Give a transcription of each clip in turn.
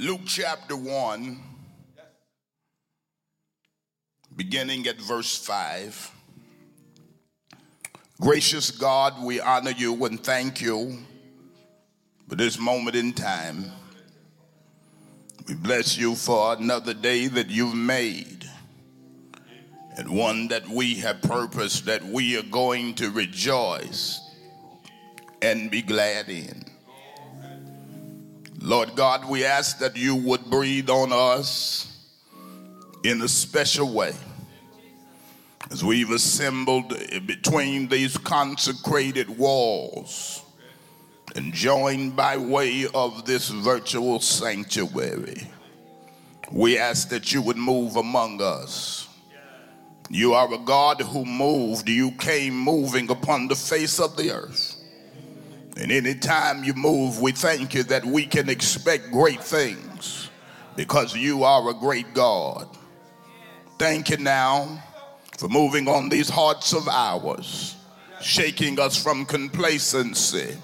Luke chapter 1, beginning at verse 5. Gracious God, we honor you and thank you for this moment in time. We bless you for another day that you've made and one that we have purposed that we are going to rejoice and be glad in. Lord God, we ask that you would breathe on us in a special way as we've assembled between these consecrated walls and joined by way of this virtual sanctuary. We ask that you would move among us. You are a God who moved. You came moving upon the face of the earth. And anytime you move, we thank you that we can expect great things because you are a great God. Thank you now for moving on these hearts of ours, shaking us from complacency,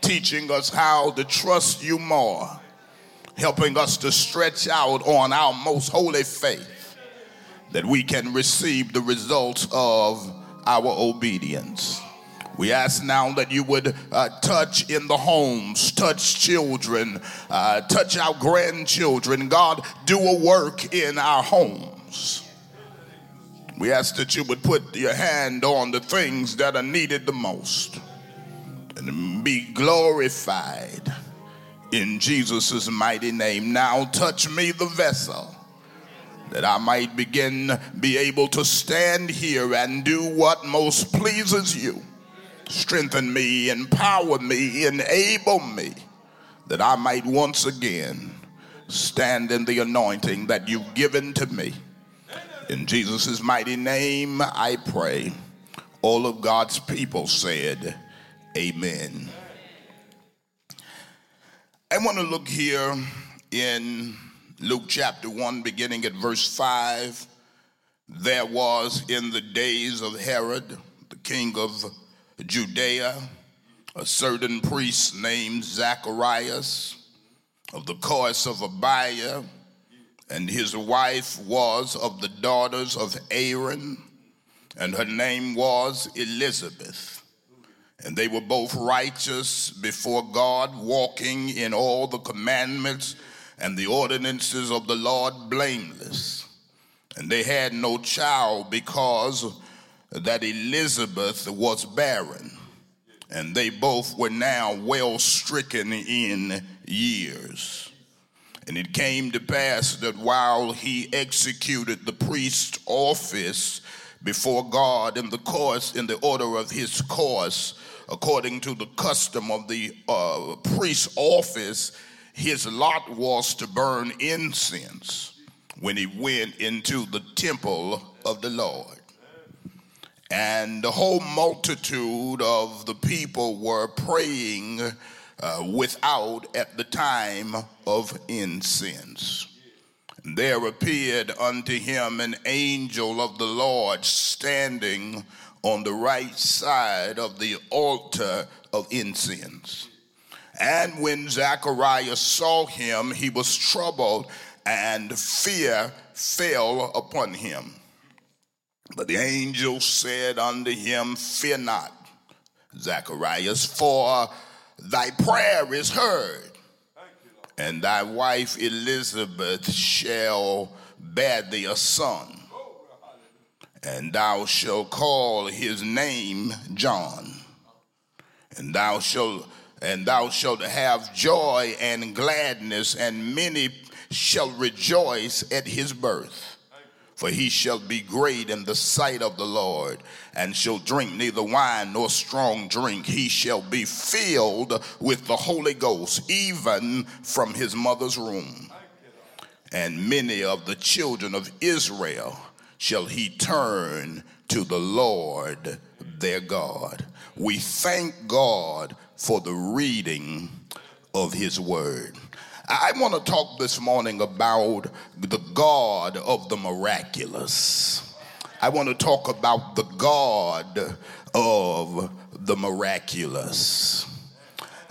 teaching us how to trust you more, helping us to stretch out on our most holy faith that we can receive the results of our obedience. We ask now that you would uh, touch in the homes, touch children, uh, touch our grandchildren. God, do a work in our homes. We ask that you would put your hand on the things that are needed the most and be glorified in Jesus' mighty name. Now touch me, the vessel, that I might begin be able to stand here and do what most pleases you. Strengthen me, empower me, enable me, that I might once again stand in the anointing that you've given to me. In Jesus' mighty name, I pray. All of God's people said, Amen. I want to look here in Luke chapter 1, beginning at verse 5. There was in the days of Herod, the king of Judea, a certain priest named Zacharias of the course of Abia and his wife was of the daughters of Aaron, and her name was Elizabeth. And they were both righteous before God, walking in all the commandments and the ordinances of the Lord blameless. And they had no child because that Elizabeth was barren, and they both were now well stricken in years. And it came to pass that while he executed the priest's office before God in the course, in the order of his course, according to the custom of the uh, priest's office, his lot was to burn incense when he went into the temple of the Lord. And the whole multitude of the people were praying uh, without at the time of incense. There appeared unto him an angel of the Lord standing on the right side of the altar of incense. And when Zacharias saw him, he was troubled, and fear fell upon him. But the angel said unto him, Fear not, Zacharias, for thy prayer is heard, and thy wife Elizabeth shall bear thee a son, and thou shalt call his name John, and thou shalt and thou shalt have joy and gladness, and many shall rejoice at his birth for he shall be great in the sight of the Lord, and shall drink neither wine nor strong drink. He shall be filled with the Holy Ghost, even from his mother's womb. And many of the children of Israel shall he turn to the Lord their God. We thank God for the reading of his word. I want to talk this morning about the God of the miraculous. I want to talk about the God of the miraculous.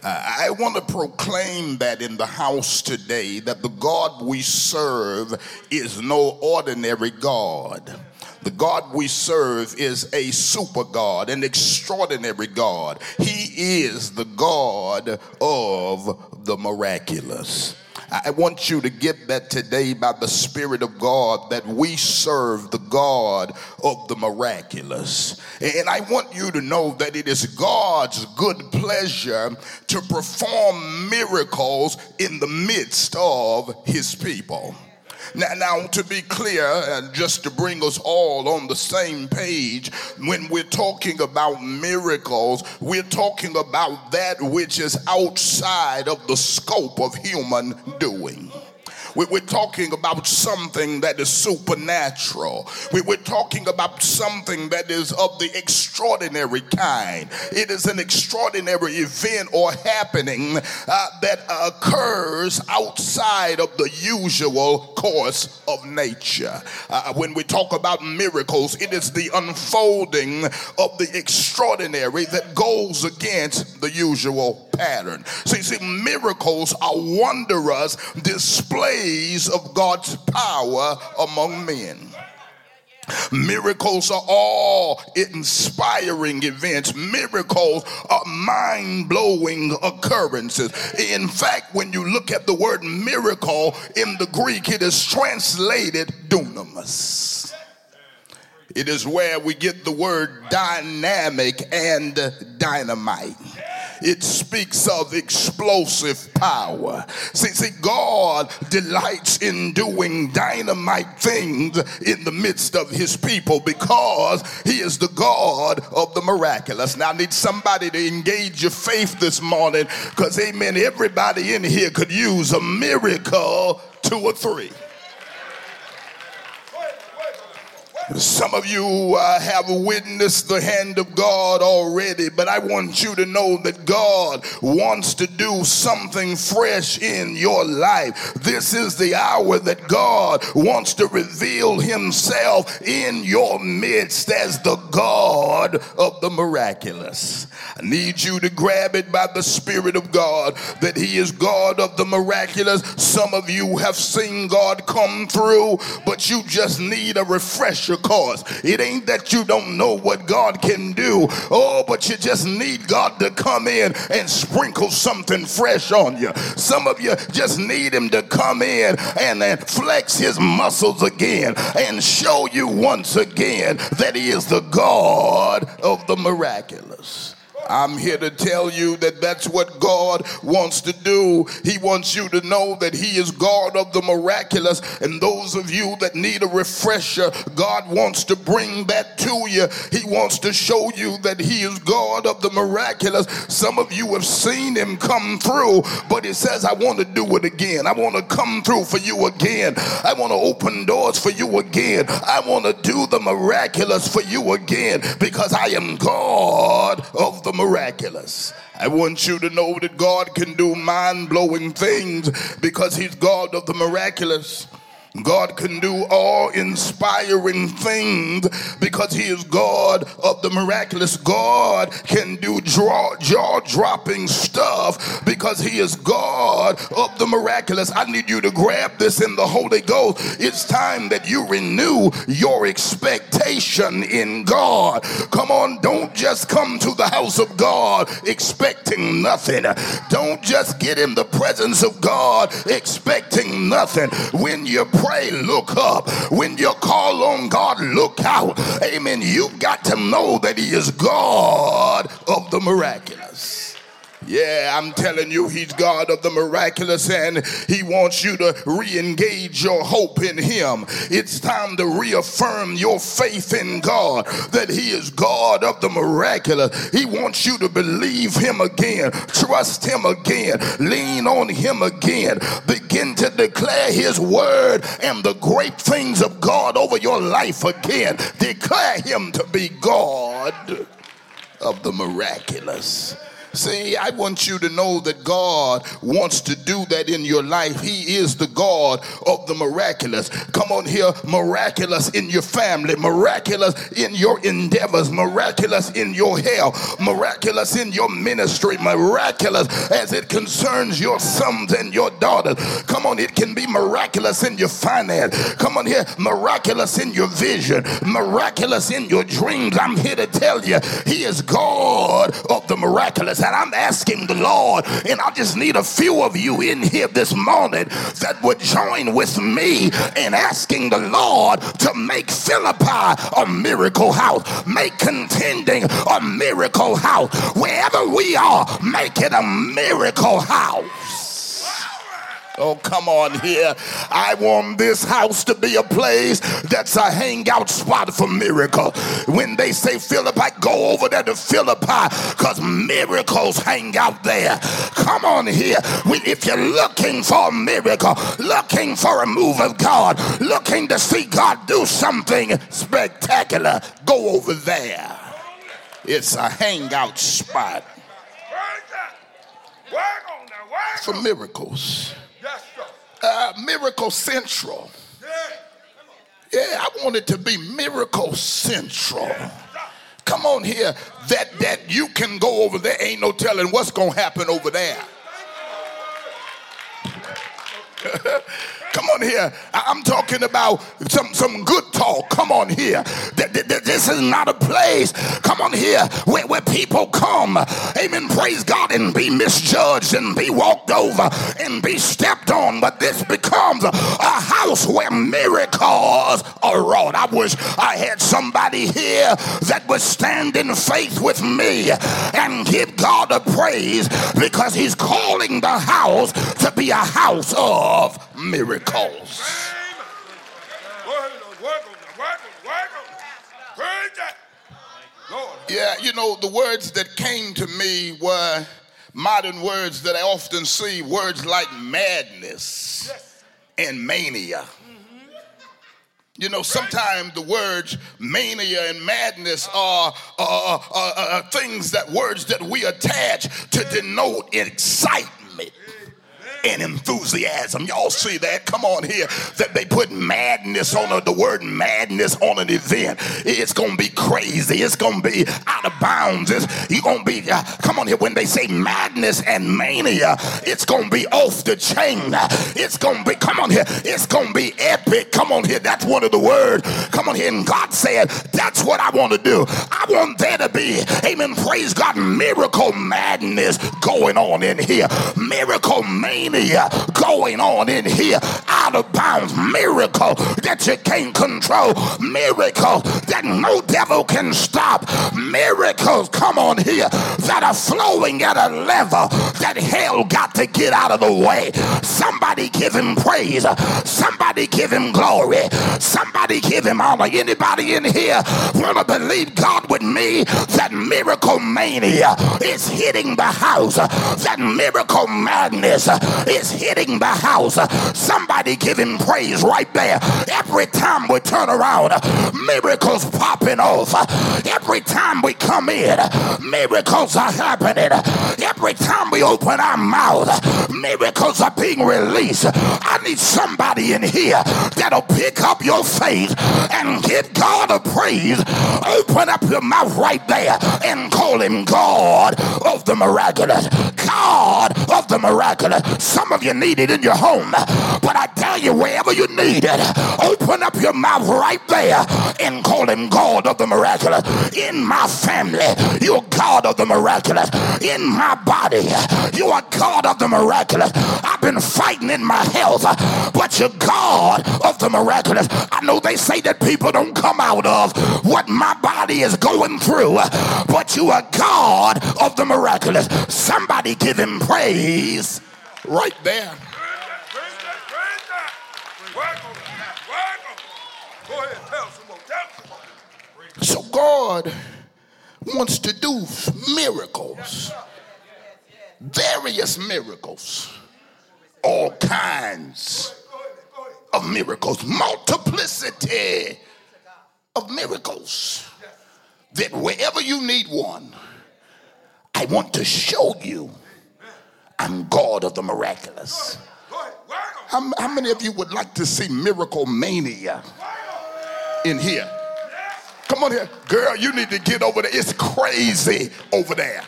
Uh, I want to proclaim that in the house today that the God we serve is no ordinary God. The God we serve is a super God, an extraordinary God. He is the God of the miraculous. I want you to get that today by the Spirit of God that we serve the God of the miraculous. And I want you to know that it is God's good pleasure to perform miracles in the midst of his people. Now, now, to be clear, and just to bring us all on the same page, when we're talking about miracles, we're talking about that which is outside of the scope of human doing. We're talking about something that is supernatural. We're talking about something that is of the extraordinary kind. It is an extraordinary event or happening uh, that occurs outside of the usual course of nature. Uh, when we talk about miracles, it is the unfolding of the extraordinary that goes against the usual pattern. See, see, miracles are wondrous displays of God's power among men. Miracles are all inspiring events. Miracles are mind blowing occurrences. In fact, when you look at the word miracle in the Greek, it is translated dunamis. It is where we get the word dynamic and dynamite it speaks of explosive power. See, see, God delights in doing dynamite things in the midst of his people because he is the God of the miraculous. Now, I need somebody to engage your faith this morning because, amen, everybody in here could use a miracle, two or three. Some of you uh, have witnessed the hand of God already, but I want you to know that God wants to do something fresh in your life. This is the hour that God wants to reveal Himself in your midst as the God of the miraculous. I need you to grab it by the Spirit of God that He is God of the miraculous. Some of you have seen God come through, but you just need a refresher course. It ain't that you don't know what God can do, oh, but you just need God to come in and sprinkle something fresh on you. Some of you just need Him to come in and then flex His muscles again and show you once again that He is the God of the miraculous. I'm here to tell you that that's what God wants to do. He wants you to know that He is God of the miraculous. And those of you that need a refresher, God wants to bring that to you. He wants to show you that He is God of the miraculous. Some of you have seen Him come through, but He says, I want to do it again. I want to come through for you again. I want to open doors for you again. I want to do the miraculous for you again because I am God of the miraculous. I want you to know that God can do mind blowing things because He's God of the miraculous. God can do all inspiring things because He is God of the miraculous. God can do jaw dropping stuff because He is God of the miraculous. I need you to grab this in the Holy Ghost. It's time that you renew your expectation in God. Come on, don't just come to the house of God expecting nothing. Don't just get in the presence of God expecting nothing. When you pray, look up. When you call on God, look out. Amen. You've got to know that He is God of the miraculous. Yeah, I'm telling you, he's God of the miraculous and he wants you to re engage your hope in him. It's time to reaffirm your faith in God that he is God of the miraculous. He wants you to believe him again, trust him again, lean on him again, begin to declare his word and the great things of God over your life again. Declare him to be God of the miraculous. See, I want you to know that God wants to do that in your life. He is the God of the miraculous. Come on here, miraculous in your family, miraculous in your endeavors, miraculous in your health, miraculous in your ministry, miraculous as it concerns your sons and your daughters. Come on, it can be miraculous in your finance. Come on here, miraculous in your vision, miraculous in your dreams. I'm here to tell you, He is God of the miraculous. I'm asking the Lord, and I just need a few of you in here this morning that would join with me in asking the Lord to make Philippi a miracle house, make contending a miracle house. Wherever we are, make it a miracle house. Oh, come on here. I want this house to be a place that's a hangout spot for miracle. When they say Philippi, go over there to Philippi because miracles hang out there. Come on here. If you're looking for a miracle, looking for a move of God, looking to see God do something spectacular, go over there. It's a hangout spot for miracles Miracle Central. Yeah, I want it to be Miracle Central. Come on here. That that you can go over there. Ain't no telling what's gonna happen over there. Come on here. I'm talking about some, some good talk. Come on here. This is not a place, come on here, where, where people come, amen, praise God, and be misjudged and be walked over and be stepped on. But this becomes a, house where miracles are wrought. I wish I had somebody here that would stand in faith with me and give God a praise because he's calling the house to be a house of miracles. Yeah, you know, the words that came to me were modern words that I often see words like madness and mania. You know, sometimes the words mania and madness are, are, are, are, things that words that we attach to denote excitement and enthusiasm. Y'all see that? Come on here. That they put madness on a, the word madness on an event. It's going to be crazy. It's going to be out of bounds. It's, you're going to be, uh, come on here, when they say madness and mania, it's going to be off the chain. It's going to be, come on here, it's going to be epic. Come on here. That's one of the words. Come on here. And God said, that's what I want to do. I want there to be, amen, praise God, miracle madness going on in here. Miracle mania Uh, going on in here. Out of bounds miracle that you can't control. Miracle that no devil can stop. Miracles, come on here, that are flowing at a level that hell got to get out of the way. Somebody give him praise. Somebody give him glory. Somebody give him honor. Anybody in here want to believe God with me that miracle mania is hitting the house? That miracle madness is hitting the house. Somebody give him praise right there. Every time we turn around, miracles popping off. Every time we come in, miracles are happening. Every time we open our mouth, miracles are being released. I need somebody in here that'll pick up your faith and give God a praise. Open up your mouth right there and call him God of the miraculous. God of the miraculous. Some of you need it in your home, but I tell you, wherever you need it, open up your mouth right there and call him God of the miraculous. In my family, you're God of the miraculous. In my body, you are God of the miraculous. I've been fighting in my health, but you're God of the miraculous. I know they say that people don't come out of what my body is going through, but you are God of the miraculous. Somebody give him praise right there. So God wants to do miracles, various miracles, all kinds of miracles, multiplicity of miracles. That wherever you need one, I want to show you I'm God of the miraculous. How, many of you would like to see miracle mania in here? Come on here. Girl, you need to get over there. It's crazy over there.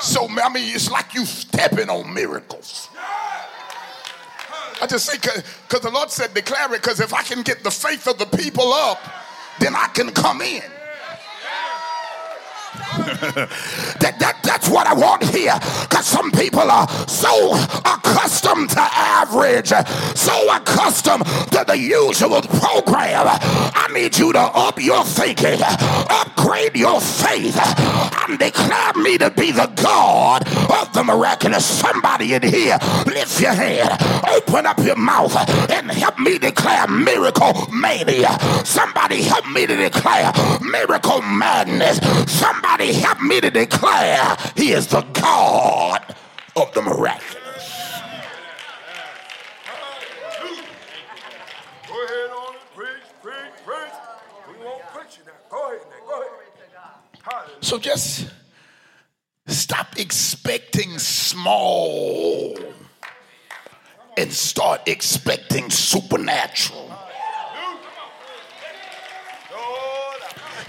So, I mean, it's like you stepping on miracles. I just say, because the Lord said, declare it, because if I can get the faith of the people up, then I can come in. that, that, that's what I want here. Because some people are so accustomed to average, so accustomed to the usual program. I need you to up your thinking, upgrade your faith, and declare me to be the God of the miraculous. Somebody in here, lift your hand, open up your mouth, and help me declare miracle mania. Somebody help me to declare miracle madness. Somebody Somebody help me to declare he is the God of the miraculous. So just stop expecting small and start expecting supernatural.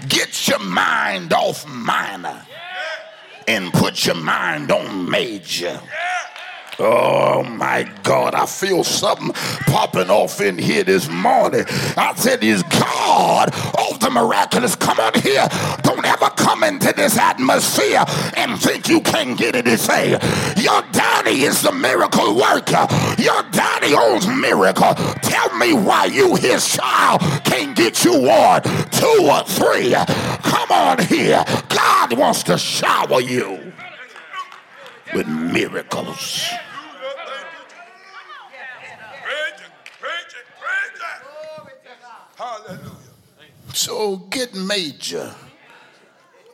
Get your mind off minor and put your mind on major. Oh my God, I feel something popping off in here this morning. I said, Is God of the miraculous? Come on here. Don't ever come into this atmosphere and think you can get anything. Your is the miracle worker. Your daddy owns miracle. Tell me why you, his child, can't get you one, two, or three. Come on here. God wants to shower you with miracles. So get major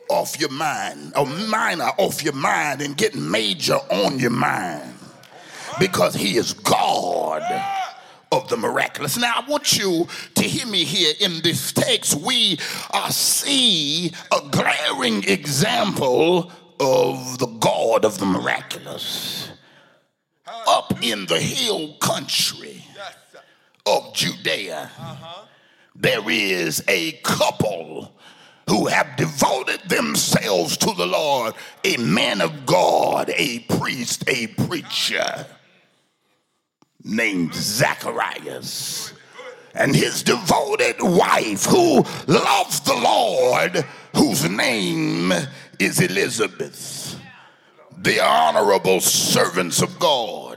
off your mind, or minor off your mind, and get major on your mind because He is God of the miraculous. Now, I want you to hear me here in this text. We uh, see a glaring example of the God of the miraculous up in the hill country of Judea. There is a couple who have devoted themselves to the Lord, a man of God, a priest, a preacher named Zacharias, and his devoted wife who loves the Lord, whose name is Elizabeth. The honorable servants of God.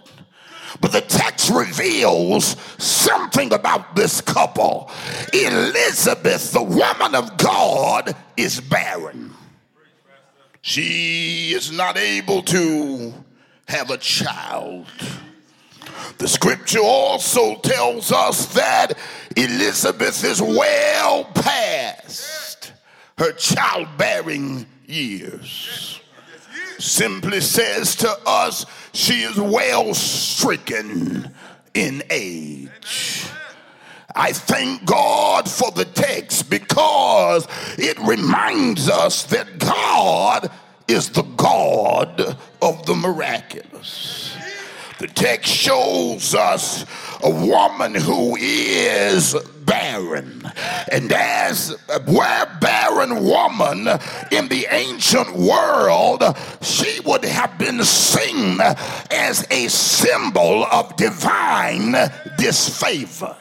But the text reveals something about this couple. Elizabeth, the woman of God, is barren. She is not able to have a child. The scripture also tells us that Elizabeth is well past her childbearing years. Simply says to us, she is well stricken in age. I thank God for the text because it reminds us that God is the God of the miraculous. The text shows us a woman who is barren. And as a barren woman in the ancient world, she would have been seen as a symbol of divine disfavor.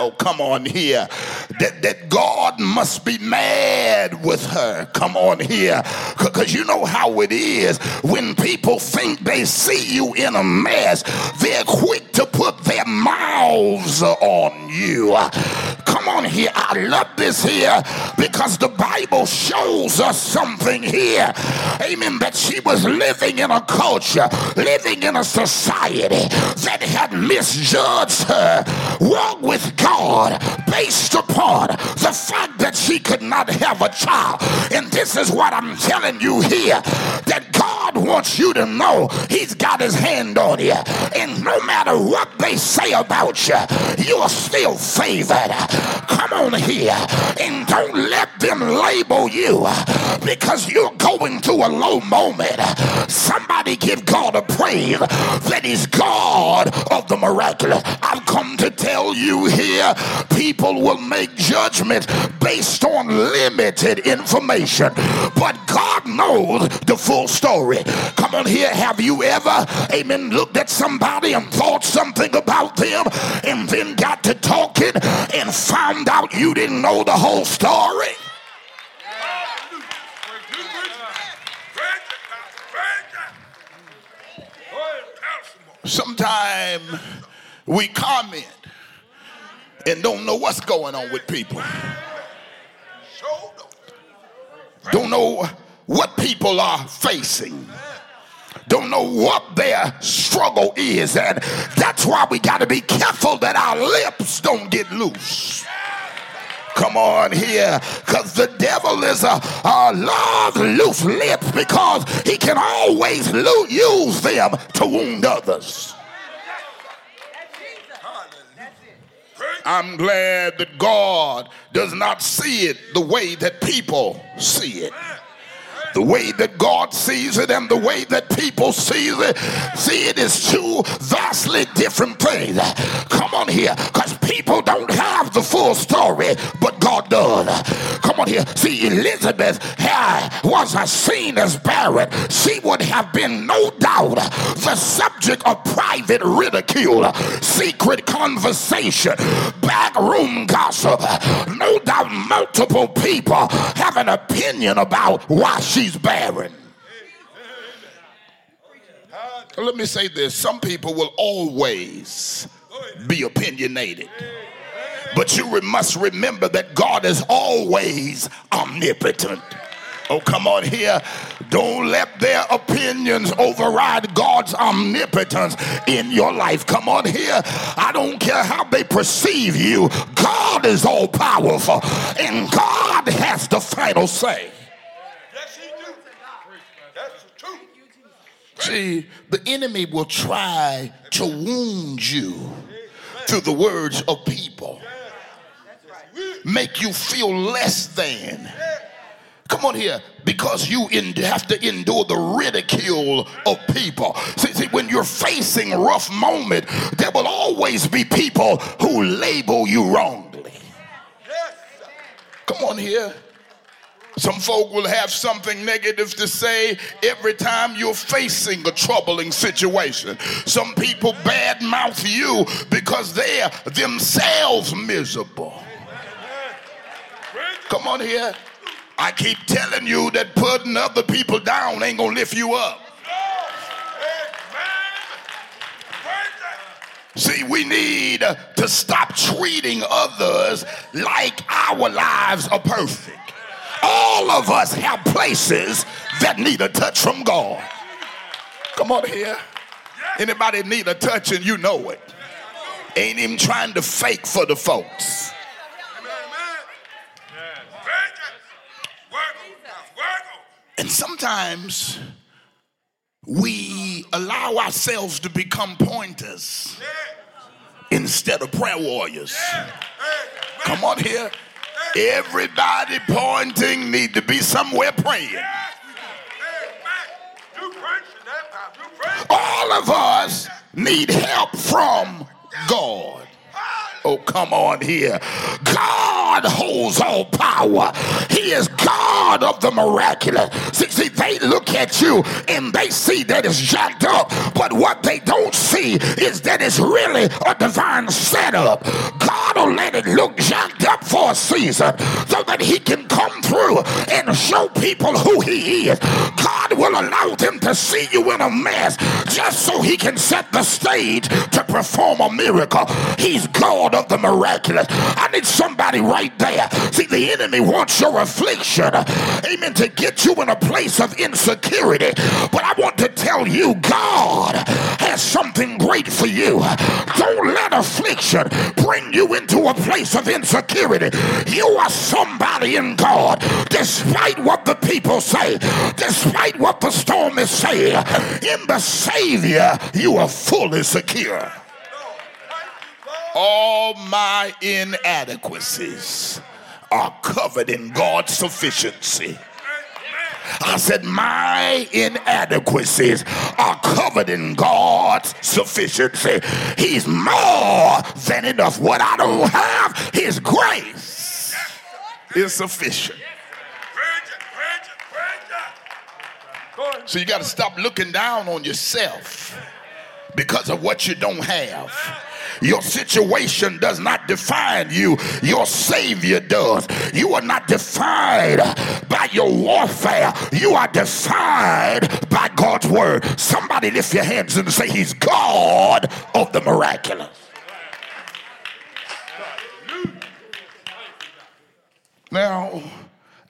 Oh, come on here. That, that God must be mad with her. Come on here. Because you know how it is when people think they see you in a mess, they're quick to put their mouths on you. Come on here. I love this here because the Bible shows us something here. Amen. That she was living in a culture, living in a society that had misjudged her. Walk with God based upon the fact that she could not have a child. And this is what I'm telling you here that wants you to know he's got his hand on you. And no matter what they say about you, you are still favored. Come on here and don't let them label you because you're going through a low moment. Somebody give God a praise that He's God of the miraculous. I've come to tell you here people will make judgment based on limited information, but God knows the full story. Come on here, have you ever, amen, looked at somebody and thought something about them and then got to talking and found out you didn't know the whole story? Sometimes we comment and don't know what's going on with people. Don't know what people are facing. Don't know what their struggle is. And that's why we got to be careful that our lips don't get loose. Come on here, because the devil is a, a love loose lips because he can always lo- use them to wound others. I'm glad that God does not see it the way that people see it the way that God sees it and the way that people see it, see it is two vastly different things. Come on here, because people don't have the full story, but God does. Come on here. See, Elizabeth was as seen as barren. She would have been no doubt the subject of private ridicule, secret conversation, backroom gossip. No multiple people have an opinion about why she's barren. Let me say this some people will always be opinionated. But you must remember that God is always omnipotent. Oh, come on here. Don't let their opinions override God's omnipotence in your life. Come on here. I don't care how they perceive you. God is all powerful, and God has the final say. See, the enemy will try to wound you through the words of people, make you feel less than. Come on here, because you have to endure the ridicule of people. See, see, when you're facing rough moment, there will always be people who label you wrongly. Come on here. Some folk will have something negative to say every time you're facing a troubling situation. Some people badmouth you because they're themselves miserable. Come on here. I keep telling you that putting other people down ain't gonna lift you up. See, we need to stop treating others like our lives are perfect all of us have places that need a touch from God. Come on here. Anybody need a touch and you know it. Ain't even trying to fake for the folks. And sometimes we allow ourselves to become pointers instead of prayer warriors. Come on here. Everybody pointing need to be somewhere praying. All of us need help from God. Oh, come on here. God holds all power. He is God of the miraculous. See, see, they look at you and they see that it's jacked up, but what they don't see is that it's really a divine setup. God will let it look jacked up for a season so that He can come through and show people who He is. God will allow them to see you in a mess just so He can set the stage to perform a miracle. He's God of the miraculous. I need somebody right there. See, the enemy wants your affliction, amen, to get you in a place of insecurity. But I want to tell tell you God has something great for you. Don't let affliction bring you into a place of insecurity. You are somebody in God, despite what the people say, despite what the storm is saying. In the Savior, you are fully secure. All my inadequacies are covered in God's sufficiency. I said, My inadequacies are covered in God's sufficiency. He's more than enough. What I don't have, His grace is sufficient. So you got to stop looking down on yourself because of what you don't have. Your situation does not define you, your Savior does. You are not defined by your warfare, you are defined by God's word. Somebody lift your hands and say, He's God of the miraculous. Now,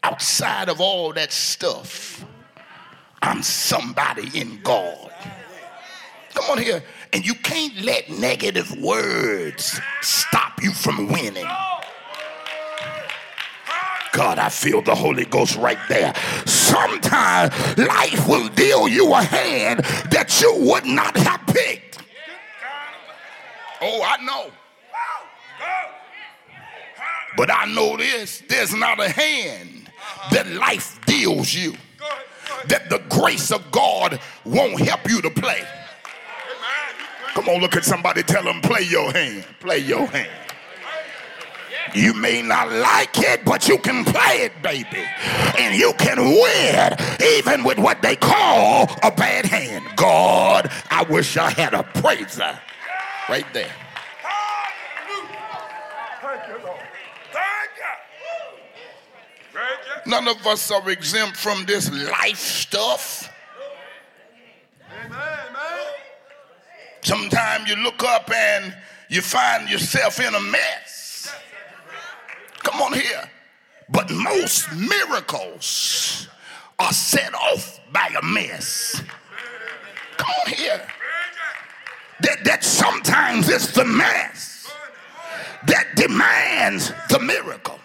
outside of all that stuff, I'm somebody in God. Come on here. And you can't let negative words stop you from winning. God, I feel the Holy Ghost right there. Sometimes life will deal you a hand that you would not have picked. Oh, I know. But I know this there's not a hand that life deals you that the grace of God won't help you to play. Come on, look at somebody, tell them, play your hand. Play your hand. You may not like it, but you can play it, baby. And you can win even with what they call a bad hand. God, I wish I had a praiser right there. None of us are exempt from this life stuff. Sometimes you look up and you find yourself in a mess. Come on here. But most miracles are set off by a mess. Come on here. That, that sometimes it's the mess that demands the miracle.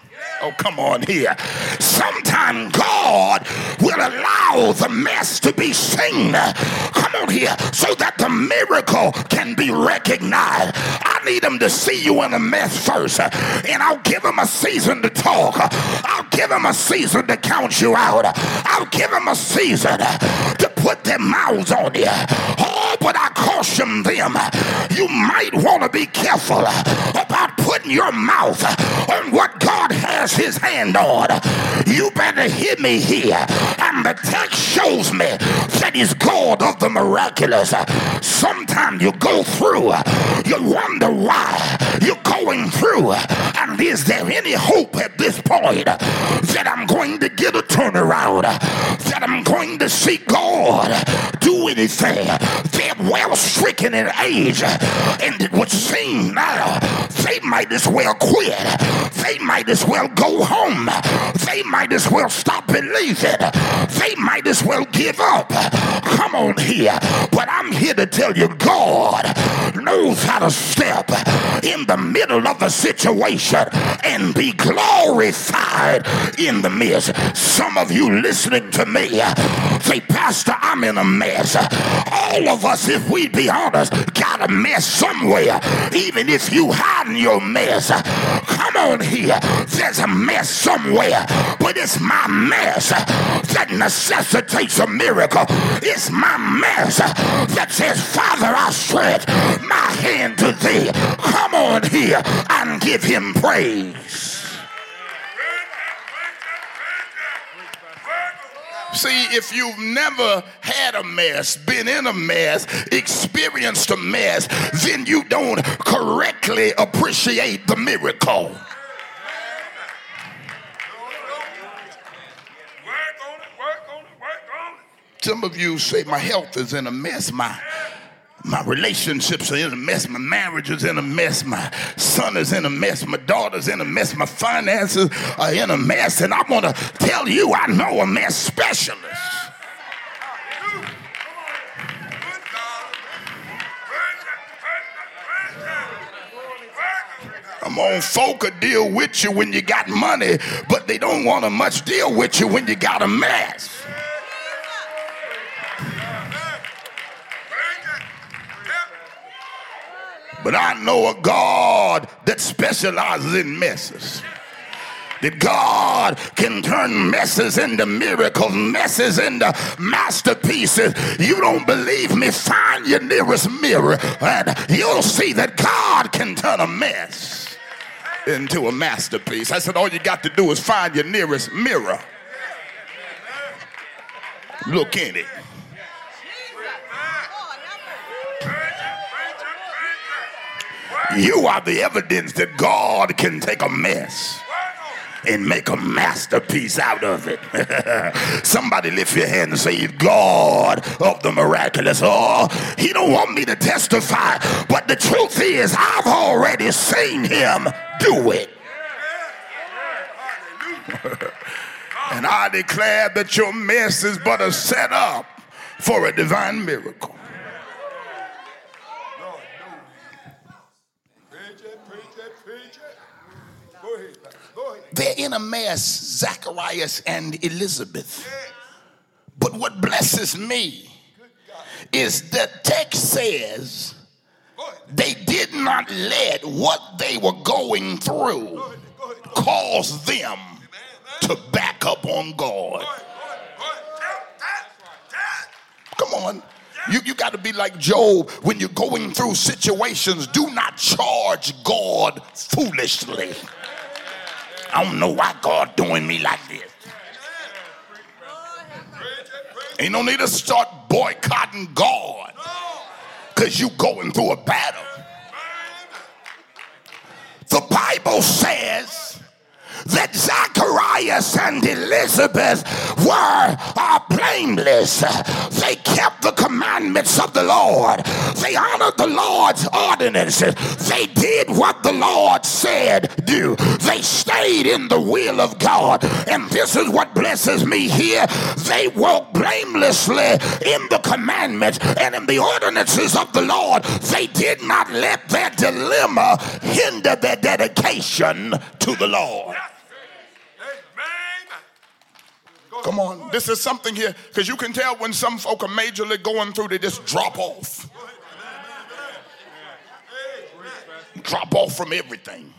Oh, come on here. Sometimes God will allow the mess to be seen. Come on here. So that the miracle can be recognized. I need them to see you in a mess first. And I'll give them a season to talk. I'll give them a season to count you out. I'll give them a season to put their mouths on you. Oh, but I caution them. You might want to be careful about putting your mouth on what God has his hand on. You better hear me here. And the text shows me that he's God of the miraculous. Sometimes you go through, you wonder why you're going through. And is there any hope at this point that I'm going to get a turnaround? That I'm going to see God do anything? They're well stricken in age. And it would seem now they might as well quit. They might as well go home. They might as well stop believing. They might as well give up. Come on here. But I'm here to tell you God knows how to step in the middle of the situation and be glorified in the midst. Some of you listening to me say, Pastor, I'm in a mess. All of us, if we'd be honest, got a mess somewhere. Even if you hide in your mess, come on here. There's a mess somewhere, but it's my mess that necessitates a miracle. It's my mess that says, Father, I stretch my hand to thee. Come on here and give him praise. See, if you've never had a mess, been in a mess, experienced a mess, then you don't correctly appreciate the miracle. Some of you say my health is in a mess. My my relationships are in a mess. My marriage is in a mess. My son is in a mess. My daughter's in a mess. My finances are in a mess. And I'm gonna tell you, I know a mess specialist. I'm on, folk deal with you when you got money, but they don't want to much deal with you when you got a mess. But I know a God that specializes in messes that God can turn messes into miracles, messes into masterpieces. You don't believe me? Find your nearest mirror and you'll see that God can turn a mess into a masterpiece. I said, all you got to do is find your nearest mirror. Look in it. You are the evidence that God can take a mess and make a masterpiece out of it. Somebody lift your hand and say, God of the miraculous. Oh, he don't want me to testify, but the truth is I've already seen him do it. and I declare that your mess is but a setup for a divine miracle. They're in a mess, Zacharias and Elizabeth. But what blesses me is the text says they did not let what they were going through cause them to back up on God. Come on. You, you got to be like Job when you're going through situations. Do not charge God foolishly. I don't know why God doing me like this. Ain't no need to start boycotting God because you going through a battle. The Bible says that Zacharias and Elizabeth were uh, blameless. They kept the commandments of the Lord. They honored the Lord's ordinances. They did what the Lord said do. They stayed in the will of God. And this is what blesses me here. They walked blamelessly in the commandments and in the ordinances of the Lord. They did not let their dilemma hinder their dedication to the Lord. Come on. This is something here because you can tell when some folk are majorly going through, they just drop off. Drop off from everything.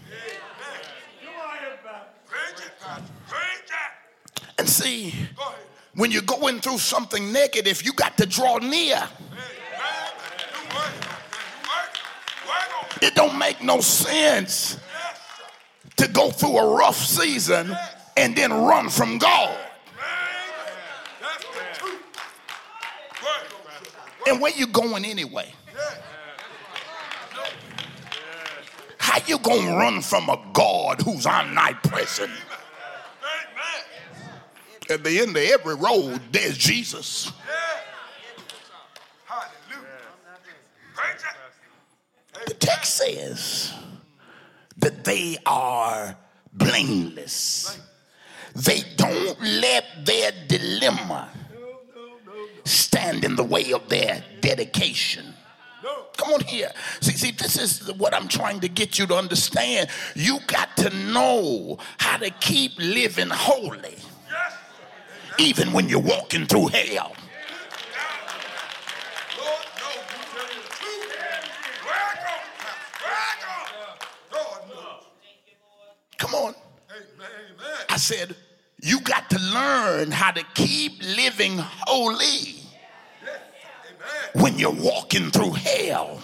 And see, when you're going through something negative, you got to draw near. It don't make no sense to go through a rough season and then run from God. And where you going anyway? How you gonna run from a God who's omnipresent? At the end of every road, there's Jesus. The text says that they are blameless. They don't let their dilemma stand in the way of their dedication. Come on here. See, see, this is what I'm trying to get you to understand. You got to know how to keep living holy, even when you're walking through hell. Come on. I said, you got to learn how to keep living holy when you're walking through hell.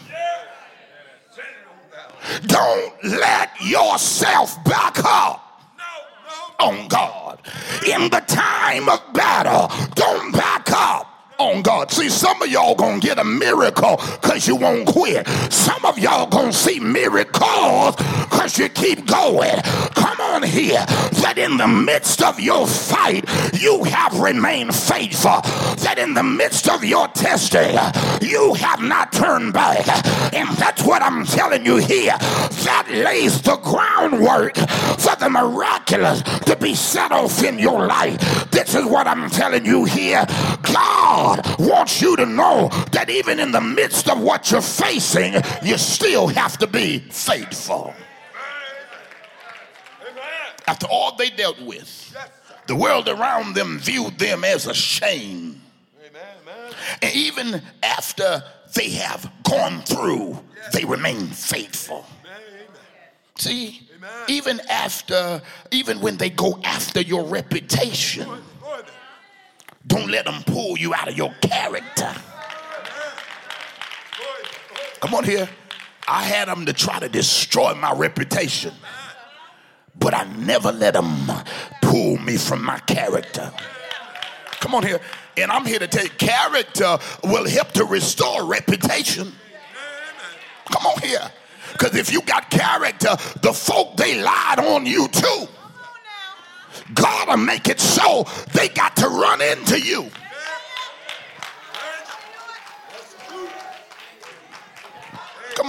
Don't let yourself back up on God. In the time of battle, don't back up on God. See, some of y'all gonna get a miracle because you won't quit. Some of y'all gonna see miracles because you keep going. Here, that in the midst of your fight, you have remained faithful. That in the midst of your testing, you have not turned back. And that's what I'm telling you here. That lays the groundwork for the miraculous to be set off in your life. This is what I'm telling you here. God wants you to know that even in the midst of what you're facing, you still have to be faithful. After all they dealt with, the world around them viewed them as a shame. And even after they have gone through, they remain faithful. See, even after, even when they go after your reputation, don't let them pull you out of your character. Come on here. I had them to try to destroy my reputation, but I never let them pull me from my character. Come on here. And I'm here to you, character will help to restore reputation. Come on here. Because if you got character, the folk they lied on you too. God will make it so they got to run into you.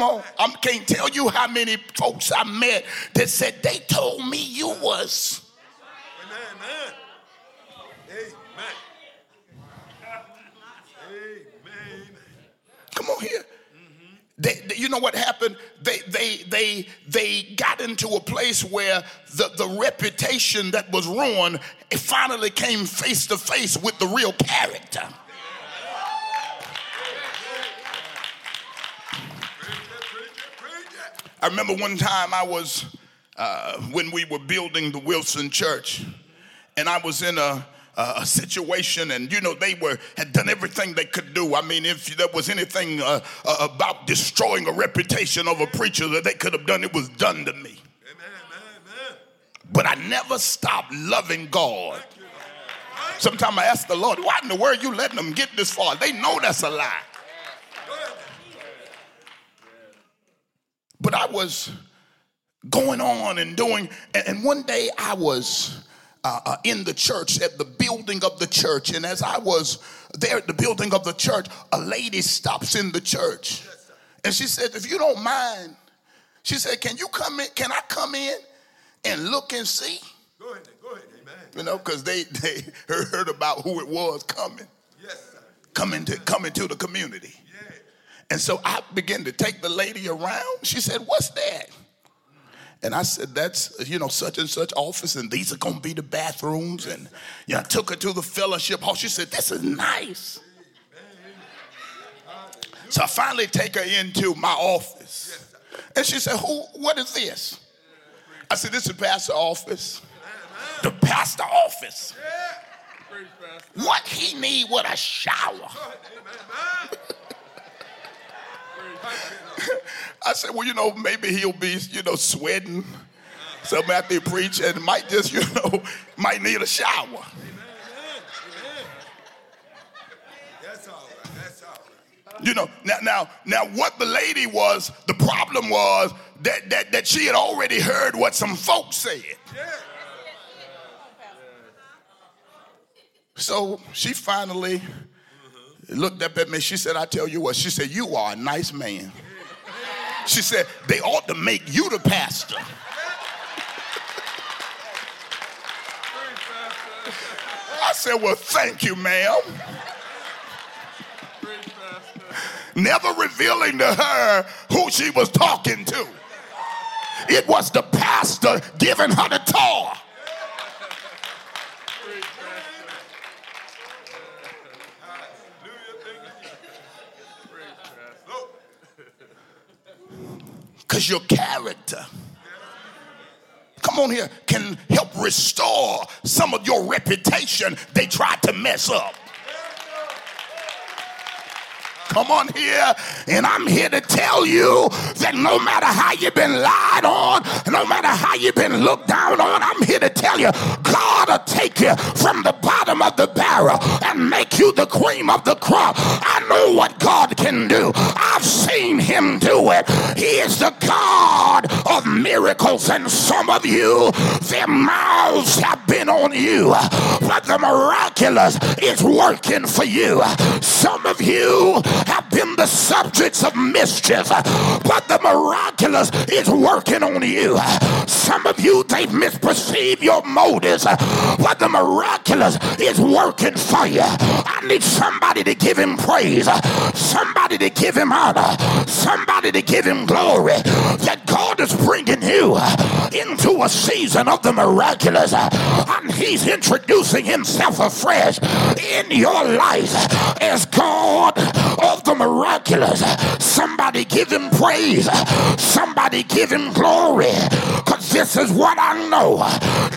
Come on, I can't tell you how many folks I met that said they told me you was. Amen. Amen. Amen. Come on here. They, they, you know what happened? They, they, they, they got into a place where the, the reputation that was ruined finally came face to face with the real character. I remember one time I was, uh, when we were building the Wilson Church, and I was in a, uh, situation and you know they were had done everything they could do. I mean if there was anything uh, uh, about destroying a reputation of a preacher that they could have done it was done to me. But i never stopped loving god. Sometimes i ask the lord why in the world you letting them get this far? They know that's a lie but i was going on and doing and one day i was uh, uh, in the church, at the building of the church. And as I was there at the building of the church, a lady stops in the church. And she said, If you don't mind, she said, Can you come in? Can I come in and look and see? Go ahead, go ahead, amen. You know, because they, they heard about who it was coming. Yes, sir. Coming to coming to the community. And so I began to take the lady around. She said, What's that? And I said, that's, you know, such and such office, and these are going to be the bathrooms. And, you know, I took her to the fellowship hall. She said, this is nice. So I finally take her into my office. And she said, who, what is this? I said, this is pastor office. The pastor office. What he need with a shower. I said, well, you know, maybe he'll be, you know, sweating So after he preach and might just, you know, might need a shower. You know, now, now, now, what the lady was, the problem was that, that, that she had already heard what some folks said. So she finally looked up at me. She said, I tell you what, she said, You are a nice man. She said, they ought to make you the pastor. I said, well, thank you, ma'am. Never revealing to her who she was talking to. It was the pastor giving her the tour. Because your character, come on here, can help restore some of your reputation they tried to mess up. Come on here. And I'm here to tell you that no matter how you've been lied on, no matter how you've been looked down on, I'm here to tell you God will take you from the bottom of the barrel and make you the cream of the crop. I know what God can do. I've seen him do it. He is the God of miracles. And some of you, their mouths have been on you, but the miraculous is working for you. Some of you have been the subjects of mischief, but the miraculous is working on you. Some of you, they misperceive your motives, but the miraculous is working for you. I need somebody to give him praise, somebody to give him honor, somebody to give him glory that God is bringing you into a season of the miraculous and he's introducing himself afresh in your life as God of the miraculous. Somebody give him praise. Somebody give him glory. Because this is what I know.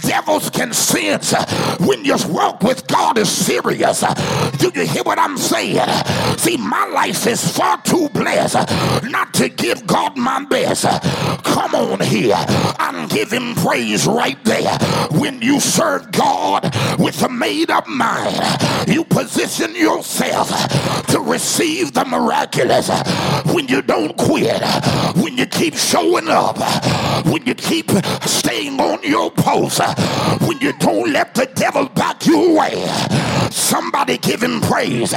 Devils can sense when your walk with God is serious. Do you hear what I'm saying? See, my life is far too blessed not to give God my best. Come on here and give him praise right there. When you serve God with a made up mind, you position yourself to receive the miraculous. When you don't quit, when you keep showing up, when you keep staying on your post, when you don't let the devil back you away, somebody give him praise,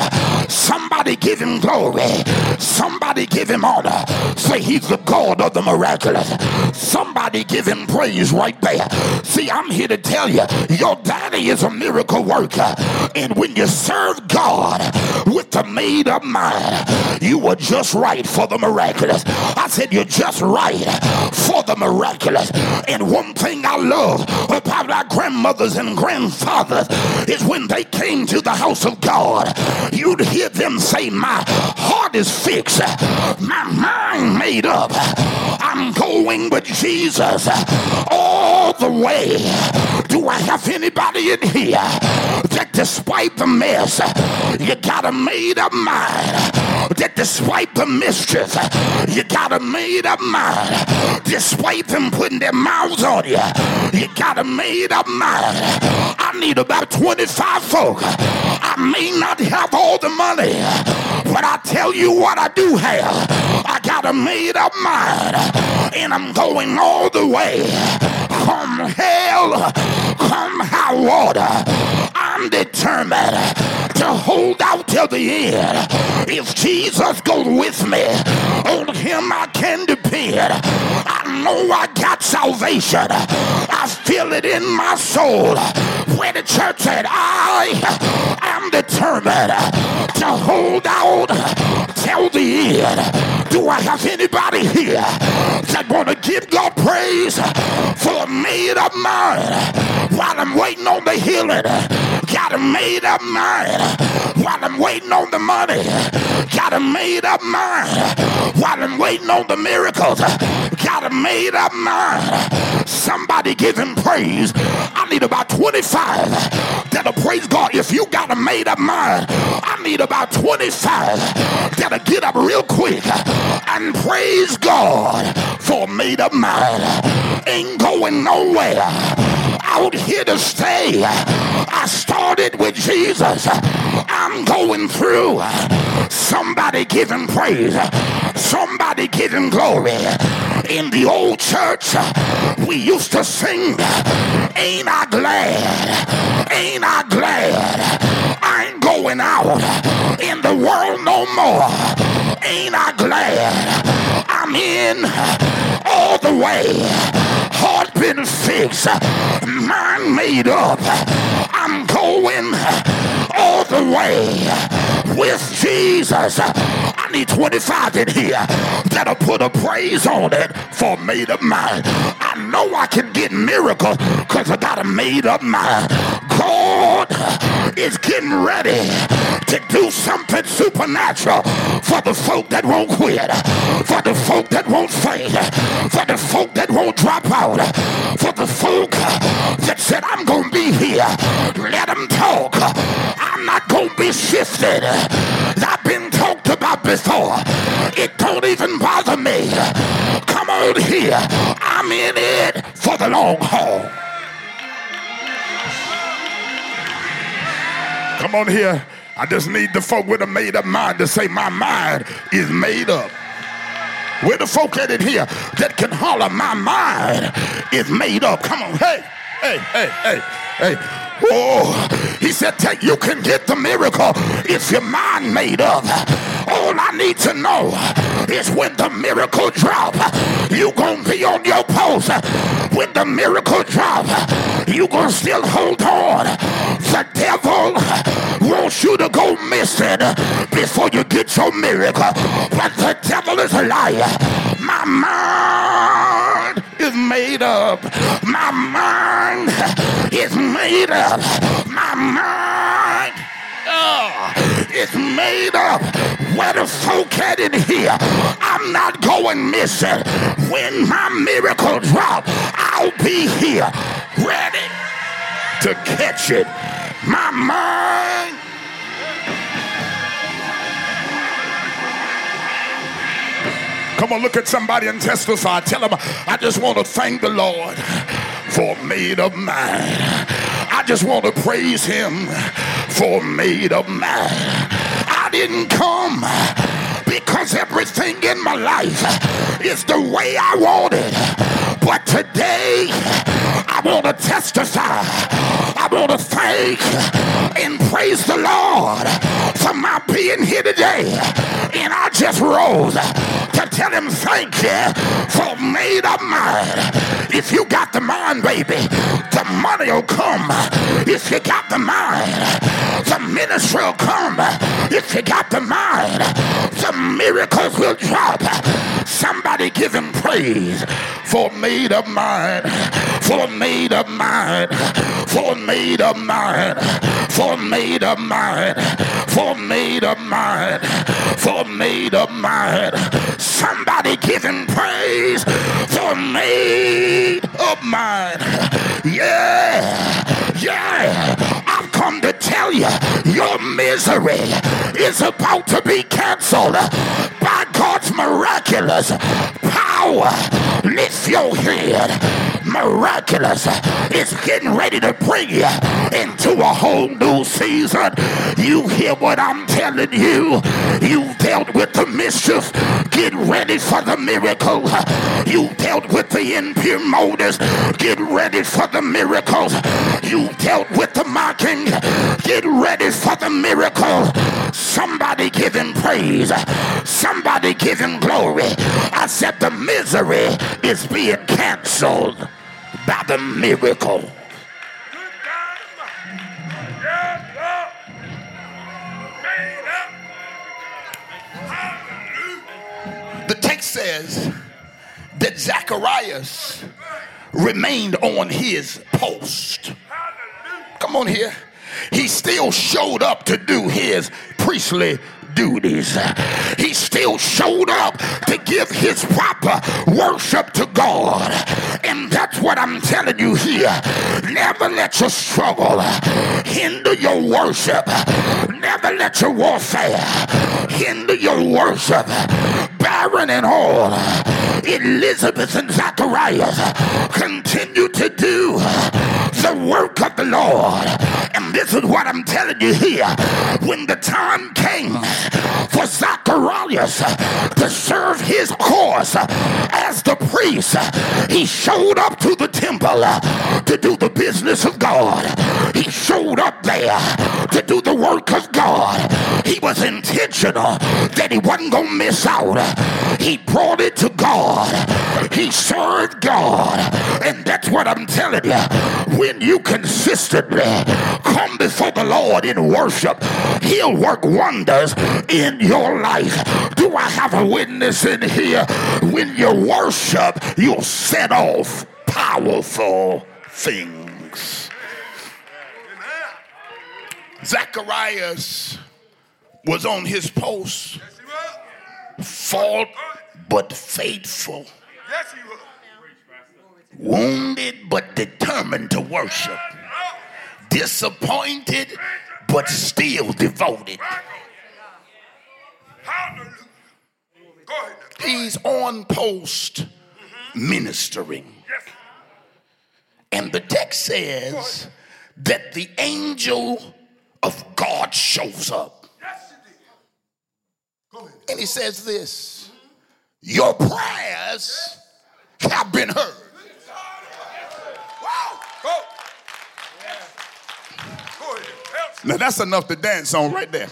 somebody give him glory, somebody give him honor. Say he's the God of the miraculous. Somebody give him praise right there. See, I'm here to tell you, your daddy is a miracle worker. And when you serve God with the made up mind, you were just right for the miraculous. I said, You're just right for the miraculous. And one thing I love about our grandmothers and grandfathers is when they came to the house of God, you'd hear them say, My heart is fixed, my mind made up. I'm going with Jesus all the way. Do I have anybody in here that despite the mess, you got a made up mind? That despite the mischief, you got a made up mind. Despite them putting their mouths on you, you got a made up mind. I need about 25 folk. I may not have all the money, but I tell you what I do have. I got a made up mind, and I'm going all the way. Come hell, come high water. I'm determined to hold out till the end. If Jesus goes with me, on him I can depend. I know I got salvation. I feel it in my soul. Where the church said, I am determined to hold out till the end. Do I have anybody here that want to give God praise for a made up mind while I'm waiting on the healing? Got a made up mind while I'm waiting on the money. Got a made up mind while I'm waiting on the miracles. Got a made up mind. Somebody give him praise. I need about 25 that'll praise God. If you got a made up mind, I need about 25 that'll get up real quick and praise God for made up mind. Ain't going nowhere. Out here to stay. I started with Jesus. I'm going through. Somebody give him praise. Somebody give him glory. In the old church, we used to sing, Ain't I glad? Ain't I glad? I ain't going out in the world no more. Ain't I glad? I'm in all the way. Heart been fixed, mind made up. I'm going all the way with Jesus. I need 25 in here that'll put a praise on it for made up mind. I know I can get miracles because I got a made up mind. God is getting ready to do something supernatural for the folk that won't quit, for the folk that won't faint, for the folk that won't drop out, for the folk that said, I'm going to be here. Let them talk. I'm not going to be shifted. I've been talked about before. It don't even bother me. Come on here. I'm in it for the long haul. Come on here. I just need the folk with a made up mind to say, My mind is made up. Where the folk at in here that can holler, My mind is made up. Come on. Hey, hey, hey, hey, hey. Oh, he said, You can get the miracle if your mind made up. All I I need to know is when the miracle drop, you gonna be on your post. When the miracle drop, you gonna still hold on. The devil wants you to go missing before you get your miracle. But the devil is a liar. My mind is made up. My mind is made up. My mind uh, is made up. Where the folk at in here? I'm not going missing. When my miracle drop, I'll be here ready to catch it. My mind Come on, look at somebody and testify. Tell them, I just want to thank the Lord for made of mine. I just want to praise him for made of mine. I didn't come because everything in my life is the way I want it. But today, want to testify. I want to thank and praise the Lord for my being here today. And I just rose to tell him thank you for made up mind. If you got the mind, baby, the money will come. If you got the mind, the ministry will come. If you got the mind, the miracles will drop. Somebody give him praise for made up mind, for made up mind, for made up mind, for made up mind, for made up mind, for made up mind. Somebody give him praise for made of mine. Yeah, yeah. I've come to tell you your misery is about to be canceled by God's miraculous power. Lift your head. Miraculous is getting ready to bring you into a whole new season. You hear what I'm telling you? You dealt with the mischief. Get ready for the miracle. You dealt with the impure motives. Get ready for the miracles. You dealt with the mocking. Get ready for the miracle. Somebody give him praise. Somebody give him glory. I said the misery is being canceled by the miracle. The text says that Zacharias remained on his post. Come on here. He still showed up to do his priestly duties. He still showed up to give his proper worship to God. And that's what I'm telling you here. Never let your struggle hinder your worship. Never let your warfare hinder your worship. Barren and all, Elizabeth and Zacharias continue to do the work of the Lord. And this is what I'm telling you here. When the time came for Zacharias to serve his course as the priest, he showed up to the temple to do the business of God. He showed up there to do the work of God. He was intentional that he wasn't going to miss out. He brought it to God. He served God. And that's what I'm telling you. When you consistently come before the Lord in worship, He'll work wonders in your life. Do I have a witness in here? When you worship, you'll set off powerful things. Zacharias was on his post, fault but faithful. Yes, he was. Wounded but determined to worship. Disappointed but still devoted. He's on post ministering. And the text says that the angel of God shows up. And he says this Your prayers have been heard. Now that's enough to dance on right there.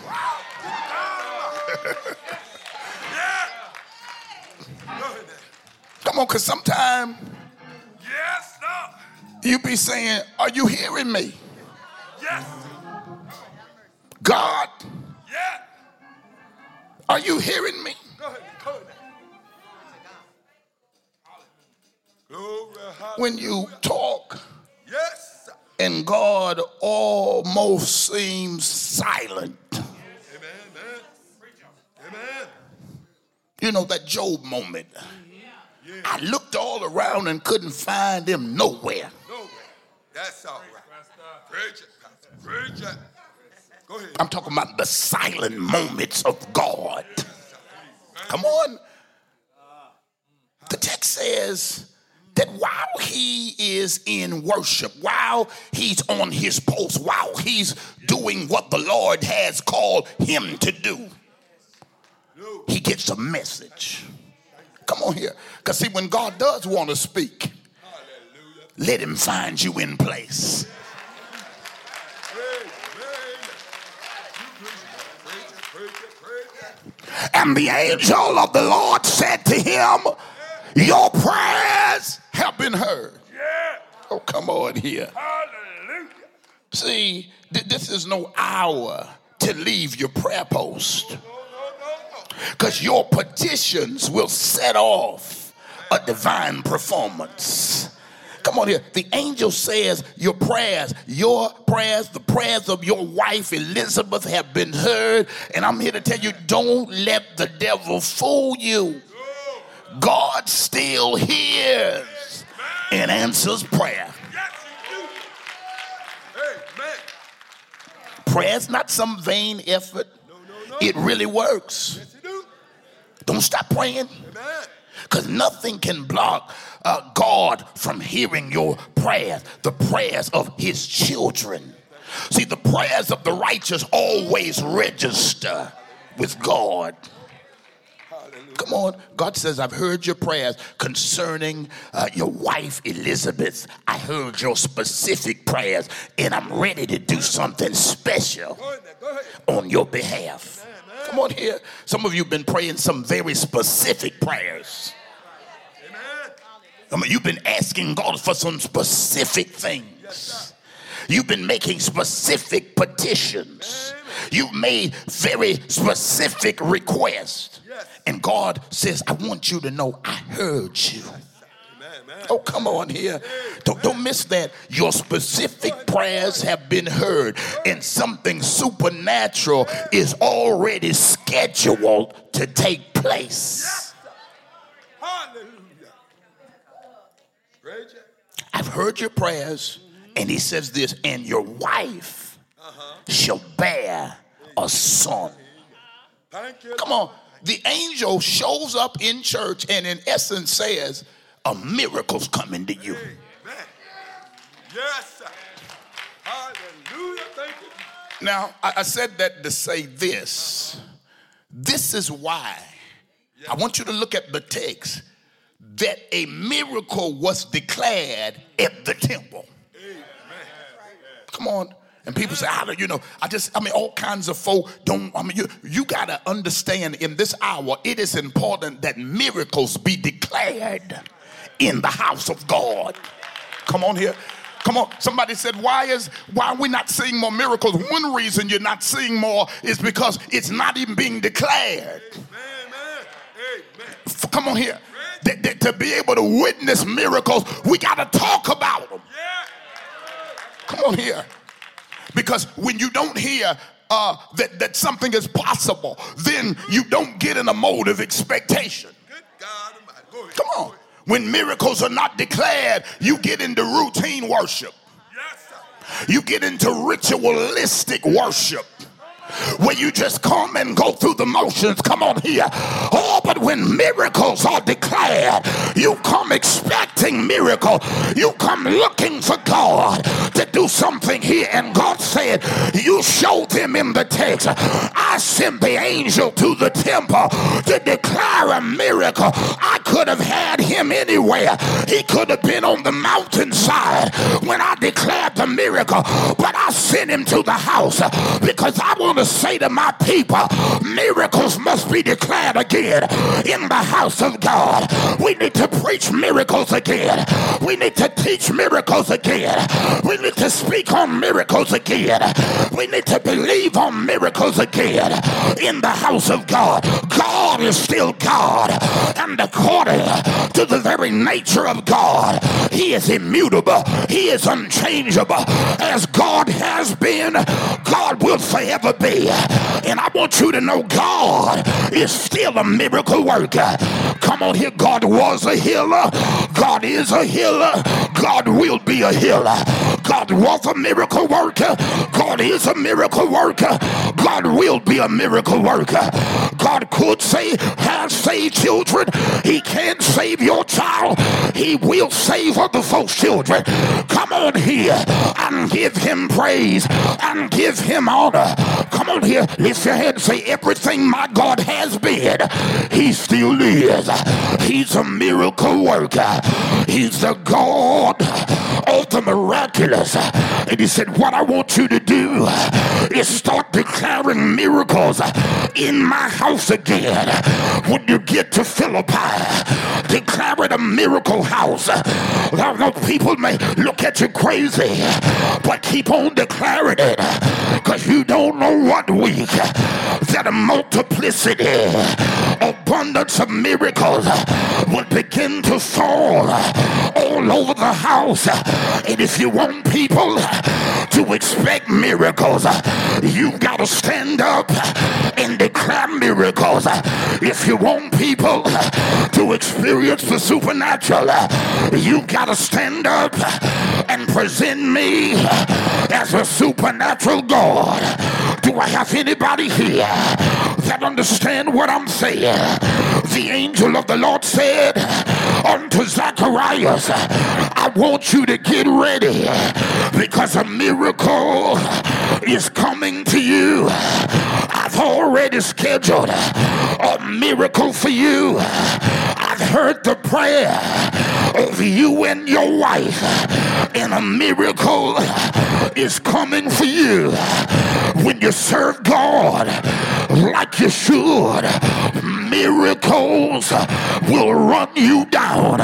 Come on, because sometimes yes, no. you be saying, Are you hearing me? Yes. God, yeah. are you hearing me? Go ahead, go ahead. When you talk, yes and God almost seems silent. Amen. Amen. You know, that Job moment. I looked all around and couldn't find him nowhere. No. That's all right. Preach it, Pastor. Preach it. Go ahead. I'm talking about the silent moments of God. Come on. The text says that while he is in worship, while he's on his post, while he's doing what the Lord has called him to do, he gets a message. Come on here. Because, see, when God does want to speak, let him find you in place. And the angel of the Lord said to him, Your prayers have been heard. Yeah. Oh, come on here. Hallelujah. See, th- this is no hour to leave your prayer post No, no, no, no. because your petitions will set off a divine performance. Come on here. The angel says your prayers, your prayers, the prayers of your wife Elizabeth have been heard. And I'm here to tell you don't let the devil fool you. God still hears and answers prayer. Amen. Prayer's not some vain effort, No, no, no. it really works. Yes, do. Don't stop praying. Because nothing can block uh, God from hearing your prayers, the prayers of his children. See, the prayers of the righteous always register with God. Come on. God says, I've heard your prayers concerning uh, your wife, Elizabeth. I heard your specific prayers, and I'm ready to do something special Go ahead. Go ahead. on your behalf. Come on here. Some of you have been praying some very specific prayers. Amen. I mean, you've been asking God for some specific things. You've been making specific petitions. You've made very specific requests. And God says, I want you to know I heard you. Oh, come on here. Don't, don't miss that. Your specific prayers have been heard, and something supernatural is already scheduled to take place. I've heard your prayers, and he says this, and your wife shall bear a son. Come on. The angel shows up in church and, in essence, says, A miracle's coming to you. Amen. Yes, sir. Hallelujah. Thank you. Now, I, I said that to say this. This is why I want you to look at the text that a miracle was declared at the temple. Come on. And people say, how do you know? I just, I mean, all kinds of folk don't, I mean, you, you got to understand in this hour, it is important that miracles be declared in the house of God. Come on here. Come on. Somebody said, why is, why are we not seeing more miracles? One reason you're not seeing more is because it's not even being declared. Amen. Amen. Come on here. That- that to be able to witness miracles, we got to talk about them. Yeah. Come on here. Because when you don't hear uh, that, that something is possible, then you don't get in a mode of expectation. Good God Almighty. Go ahead. Come on. When miracles are not declared, you get into routine worship. Yes, sir. You get into ritualistic worship. Where you just come and go through the motions. Come on here. Oh, but when miracles are declared, you come expecting miracle. You come looking for God to do something here. And God said, You showed them in the text. I sent the angel to the temple to declare a miracle. I could have had him anywhere. He could have been on the mountainside when I declared the miracle, but I sent him to the house because I want to say to my people miracles must be be declared again in the house of God. We need to preach miracles again. We need to teach miracles again. We need to speak on miracles again. We need to believe on miracles again in the house of God. God is still God. And according to the very nature of God, He is immutable. He is unchangeable. As God has been, God will forever be. And I want you to know God is still a miracle worker. Come on here. God was a healer. God is a healer. God will be a healer. God was a miracle worker. God is a miracle worker. God will be a miracle worker. God could save, has saved children. He can't save your child. He will save other folks' children. Come on here and give him praise and give him honor. Come on here, lift your head say, Everything my God has been, he still is. He's a miracle worker. He's the God of the miraculous. And he said, What I want you to do is start declaring miracles in my house again. When you get to Philippi, declare it a miracle house. Now, people may look at you crazy, but keep on declaring it because you don't know what week that a multiplicity, abundance of miracles will begin to fall all over the house. And if you want people to expect miracles, you've got to stand up and declare miracles. If you want people to experience the supernatural, you've got to stand up and present me as a supernatural God. Do I have anybody here that understand what I'm saying? The angel of the Lord said unto Zacharias, I want you to get ready because a miracle is coming to you. I've already scheduled a miracle for you. I've heard the prayer of you and your wife, and a miracle is coming for you when you serve God like you should. Miracles will run you down.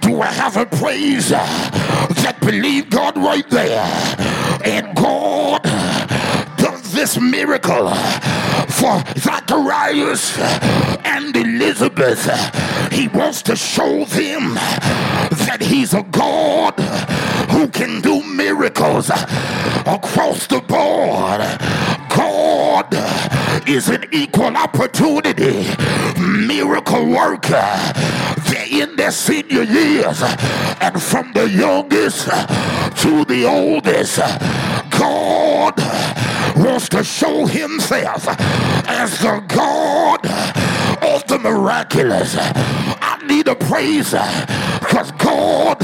Do I have a praise that believe God right there? And God this miracle for Zacharias and Elizabeth. He wants to show them that he's a God who can do miracles across the board. God is an equal opportunity miracle worker. They're in their senior years, and from the youngest to the oldest, God wants to show himself as the God the miraculous. I need a praise because God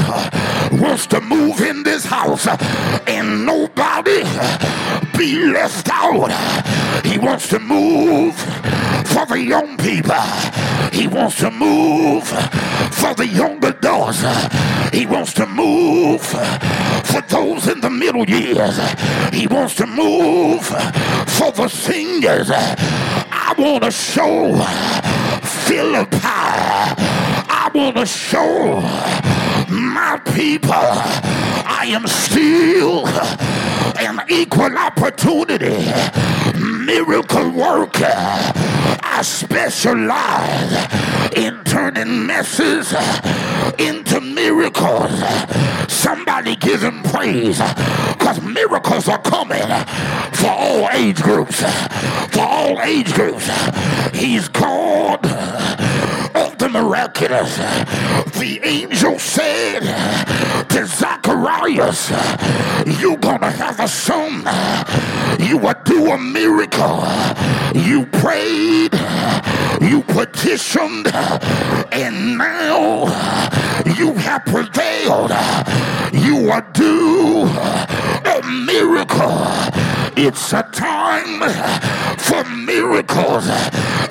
wants to move in this house and nobody be left out. He wants to move for the young people. He wants to move for the young adults. He wants to move for those in the middle years. He wants to move for the seniors. I want to show Philippi. I want to show my people I am still an equal opportunity miracle worker. I specialize in turning messes into miracles. Somebody give him praise because miracles are coming for all age groups. For all age groups. He's called the miraculous. The angel said to Zacharias, You're gonna have a son. You will do a miracle. You prayed, you petitioned, and now you have prevailed. You will do a miracle. It's a time for miracles.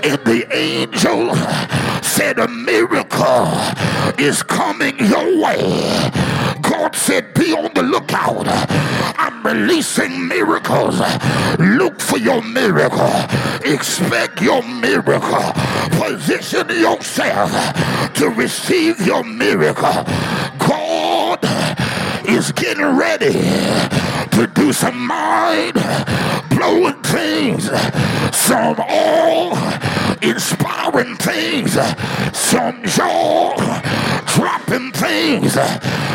And the angel said, A miracle is coming your way. God said, be on the lookout. I'm releasing miracles. Look for your miracle. Expect your miracle. Position yourself to receive your miracle. God is getting ready to do some mind blowing things, some all inspiring things, some jaw dropping things.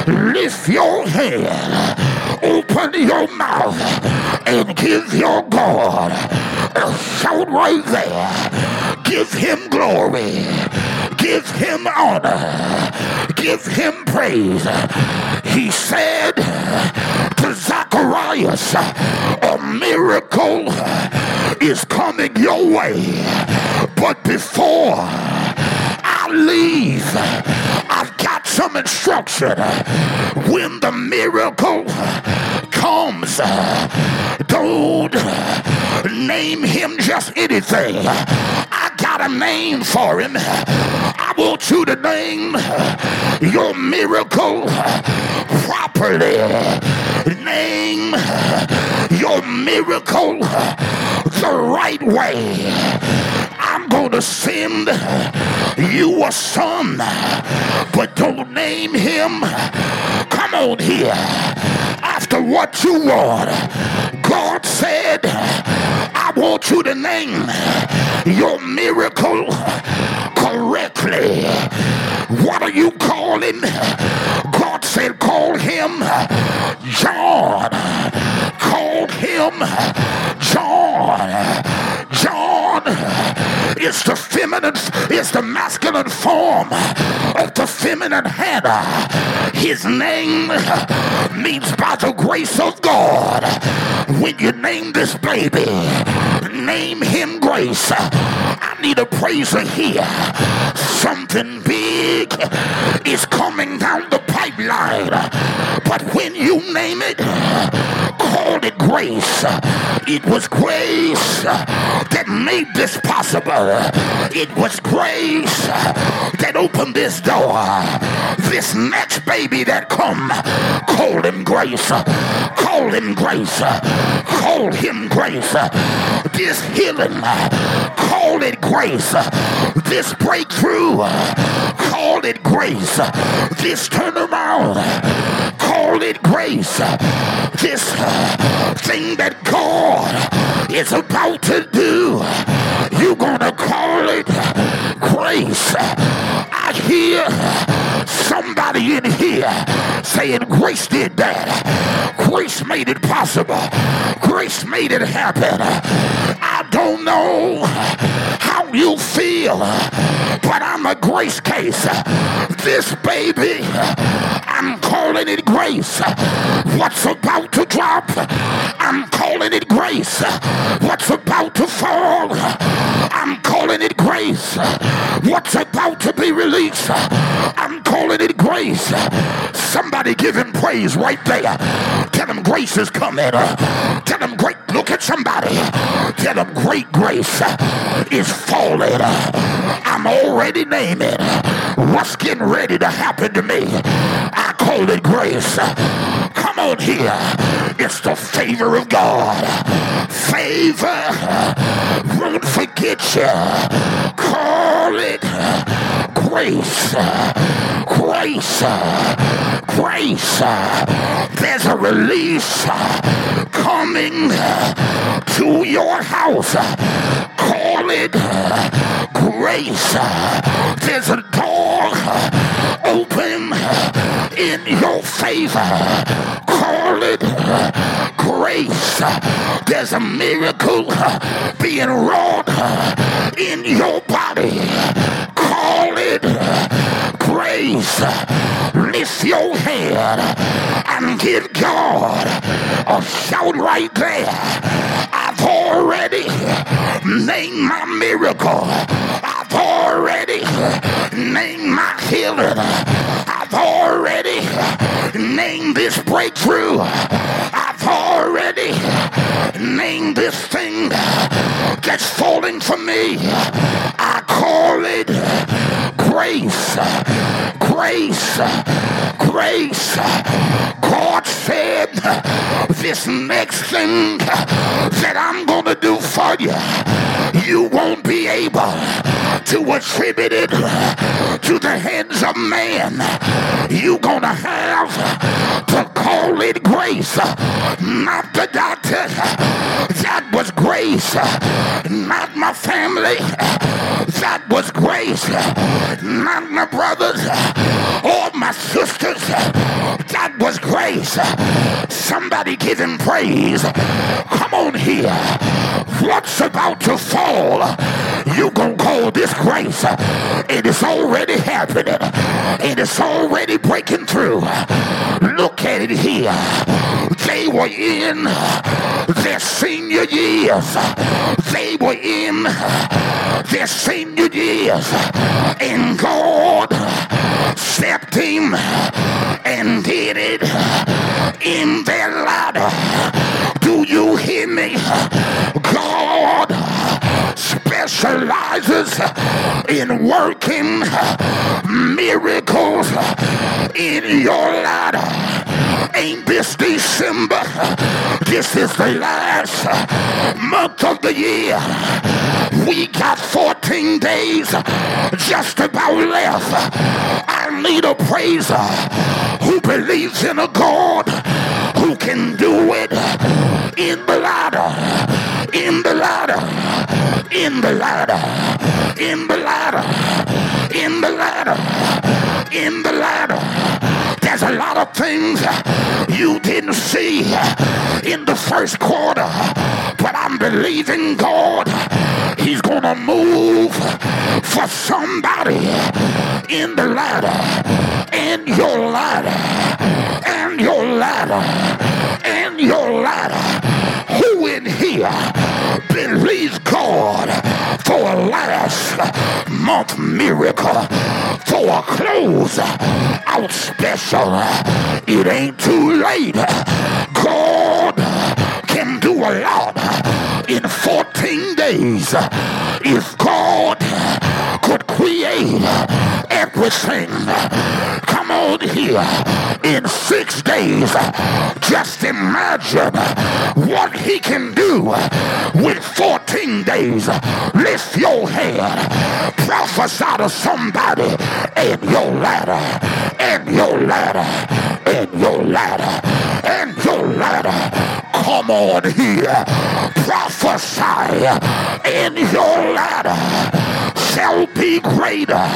Lift your head, open your mouth, and give your God a shout right there. Give him glory. Give him honor. Give him praise. He said to Zacharias, a miracle is coming your way. But before I leave, I've got some instruction. When the miracle comes, don't name him just anything. I got a name for him. I want you to name your miracle properly. Name your miracle the right way. Going to send you a son, but don't name him. Come on here. After what you want, God said, I want you to name your miracle correctly. What are you calling? God said, call him John. Call him John. John is the feminine, is the masculine form of the feminine Hannah. His name means by the grace of God. When you name this baby, name him grace. I need a praiser here. Something big is coming down the pipeline. But when you name it, call it grace. It was grace that made this possible. It was grace that opened this door. This next baby that come, call him grace. Call him grace. Call him grace. This healing, call it grace. This breakthrough, call it grace. This turnaround, call it grace. This thing that God is about to do, you're gonna call it grace. I hear somebody in here saying grace did that. Grace made it possible. Grace made it happen. I don't know how you feel, but I'm a grace case. This baby, I'm calling it grace. What's about to drop? I'm calling it grace. What's about to fall? I'm calling it grace. What's about to be released? I'm calling it grace. Somebody give him praise right there. Tell him grace is coming. Tell him great. Look at somebody. Tell him great grace is falling. I'm already naming what's getting ready to happen to me. I call it grace. On here. It's the favor of God. Favor won't forget you. Call it grace. Grace. Grace. There's a release coming to your house. Call it grace. There's a door open in your favor. Call it grace. There's a miracle being wrought in your body. Call it grace. Lift your head and give God a shout right there. I've already named my miracle. Already named my healing. I've already named this breakthrough. I've already named this thing that's falling for me. I call it grace. Grace grace, grace. God said, this next thing that I'm going to do for you, you won't be able to attribute it to the hands of man. You're going to have to call it grace, not the doctor. That was grace, not my family. That was grace, not my brothers or my sisters. That was grace. Somebody give him praise. Come on here. What's about to fall? You gonna call this grace. It is already happening. It is already breaking through. Look at it here. They were in their senior years. They were in their senior years. And God stepped in and did it in their latter. Do you hear me? God specializes in working miracles in your latter. Ain't this December? This is the last month of the year. We got 14 days just about left. I need a praiser who believes in a God who can do it in the latter, in the latter, in the latter, in the latter, in the latter, in the latter. There's a lot of things you didn't see in the first quarter, but I'm believing God. He's going to move for somebody in the latter, in your latter, and your latter, and your latter. Who in here believes God for a last month miracle, for a close out special? It ain't too late. God can do a lot in 14 days. If God create everything, come on here, in six days, just imagine what he can do with 14 days. Lift your head. prophesy to somebody, and your latter, and your latter, and your latter, and your latter. Come on here, prophesy, in your latter shall be greater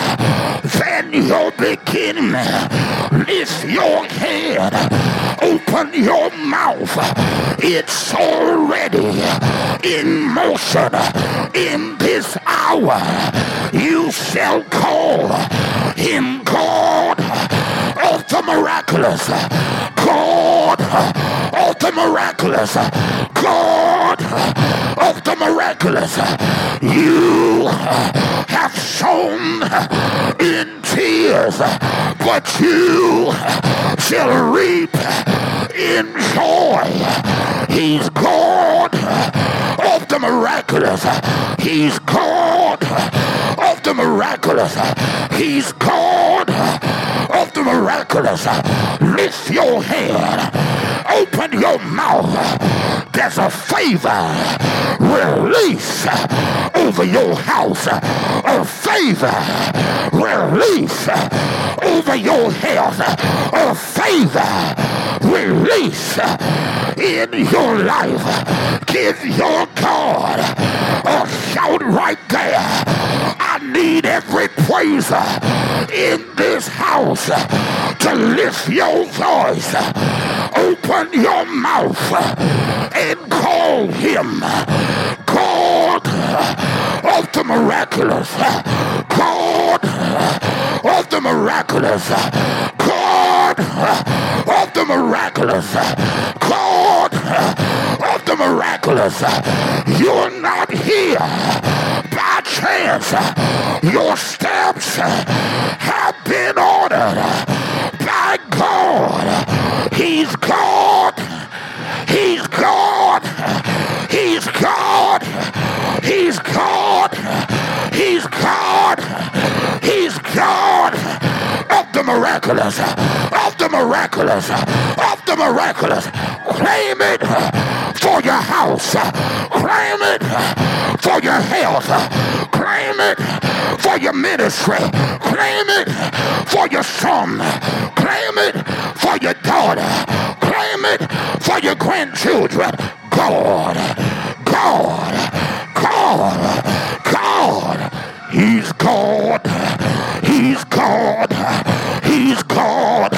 than your beginning. Lift your head, open your mouth. It's already in motion in this hour. You shall call him God of the miraculous. God of the miraculous. God of the miraculous. You have sown in tears, but you shall reap in joy. He's God of the miraculous. He's God of the miraculous. He's God miraculous. Lift your hand. Open your mouth. There's a favor release over your house. A favor release over your health. A favor release in your life. Give your God a shout right there. Need every praiser uh, in this house uh, to lift your voice. Uh, open your mouth and call him God of the miraculous. God of the miraculous. God of the miraculous. God of the miraculous. You're not here by chance. Your steps have been ordered by God. He's God. He's God. He's God. He's God. He's God. He's God of the miraculous, of the miraculous, of the miraculous. Claim it for your house. Claim it for your health. Claim it for your ministry. Claim it for your son. Claim it for your daughter. Claim it for your grandchildren. God, God, God. He's God. He's God. He's God.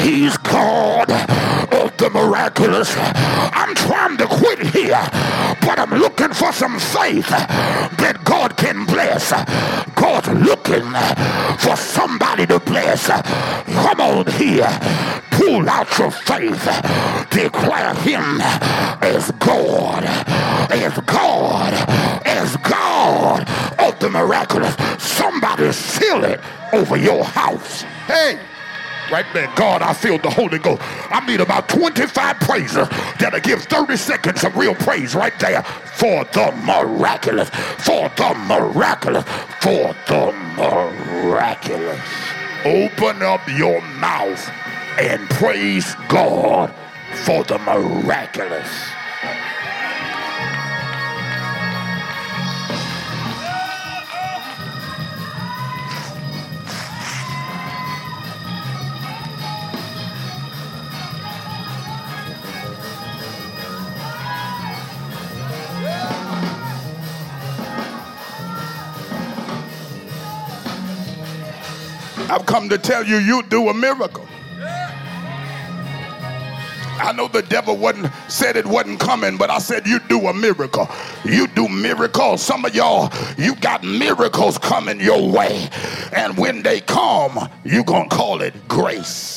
He's God of the miraculous. I'm trying to quit here, but I'm looking for some faith that God can bless. God's looking for somebody to bless. Come on here. Pull out your faith. Declare him as God. As God. As God of the miraculous. Somebody seal it over your house. Hey. Right there, God, I feel the Holy Ghost. I need about 25 praisers that'll give 30 seconds of real praise right there for the miraculous, for the miraculous, for the miraculous. Open up your mouth and praise God for the miraculous. I've come to tell you, you do a miracle. I know the devil wasn't said it wasn't coming, but I said you do a miracle. You do miracles. Some of y'all, you got miracles coming your way. And when they come, you gonna call it grace.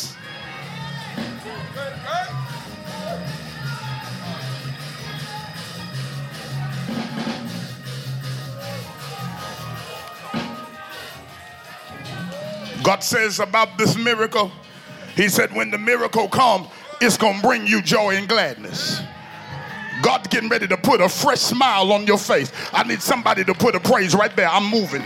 God says about this miracle, He said, when the miracle comes, it's going to bring you joy and gladness. God's getting ready to put a fresh smile on your face. I need somebody to put a praise right there. I'm moving.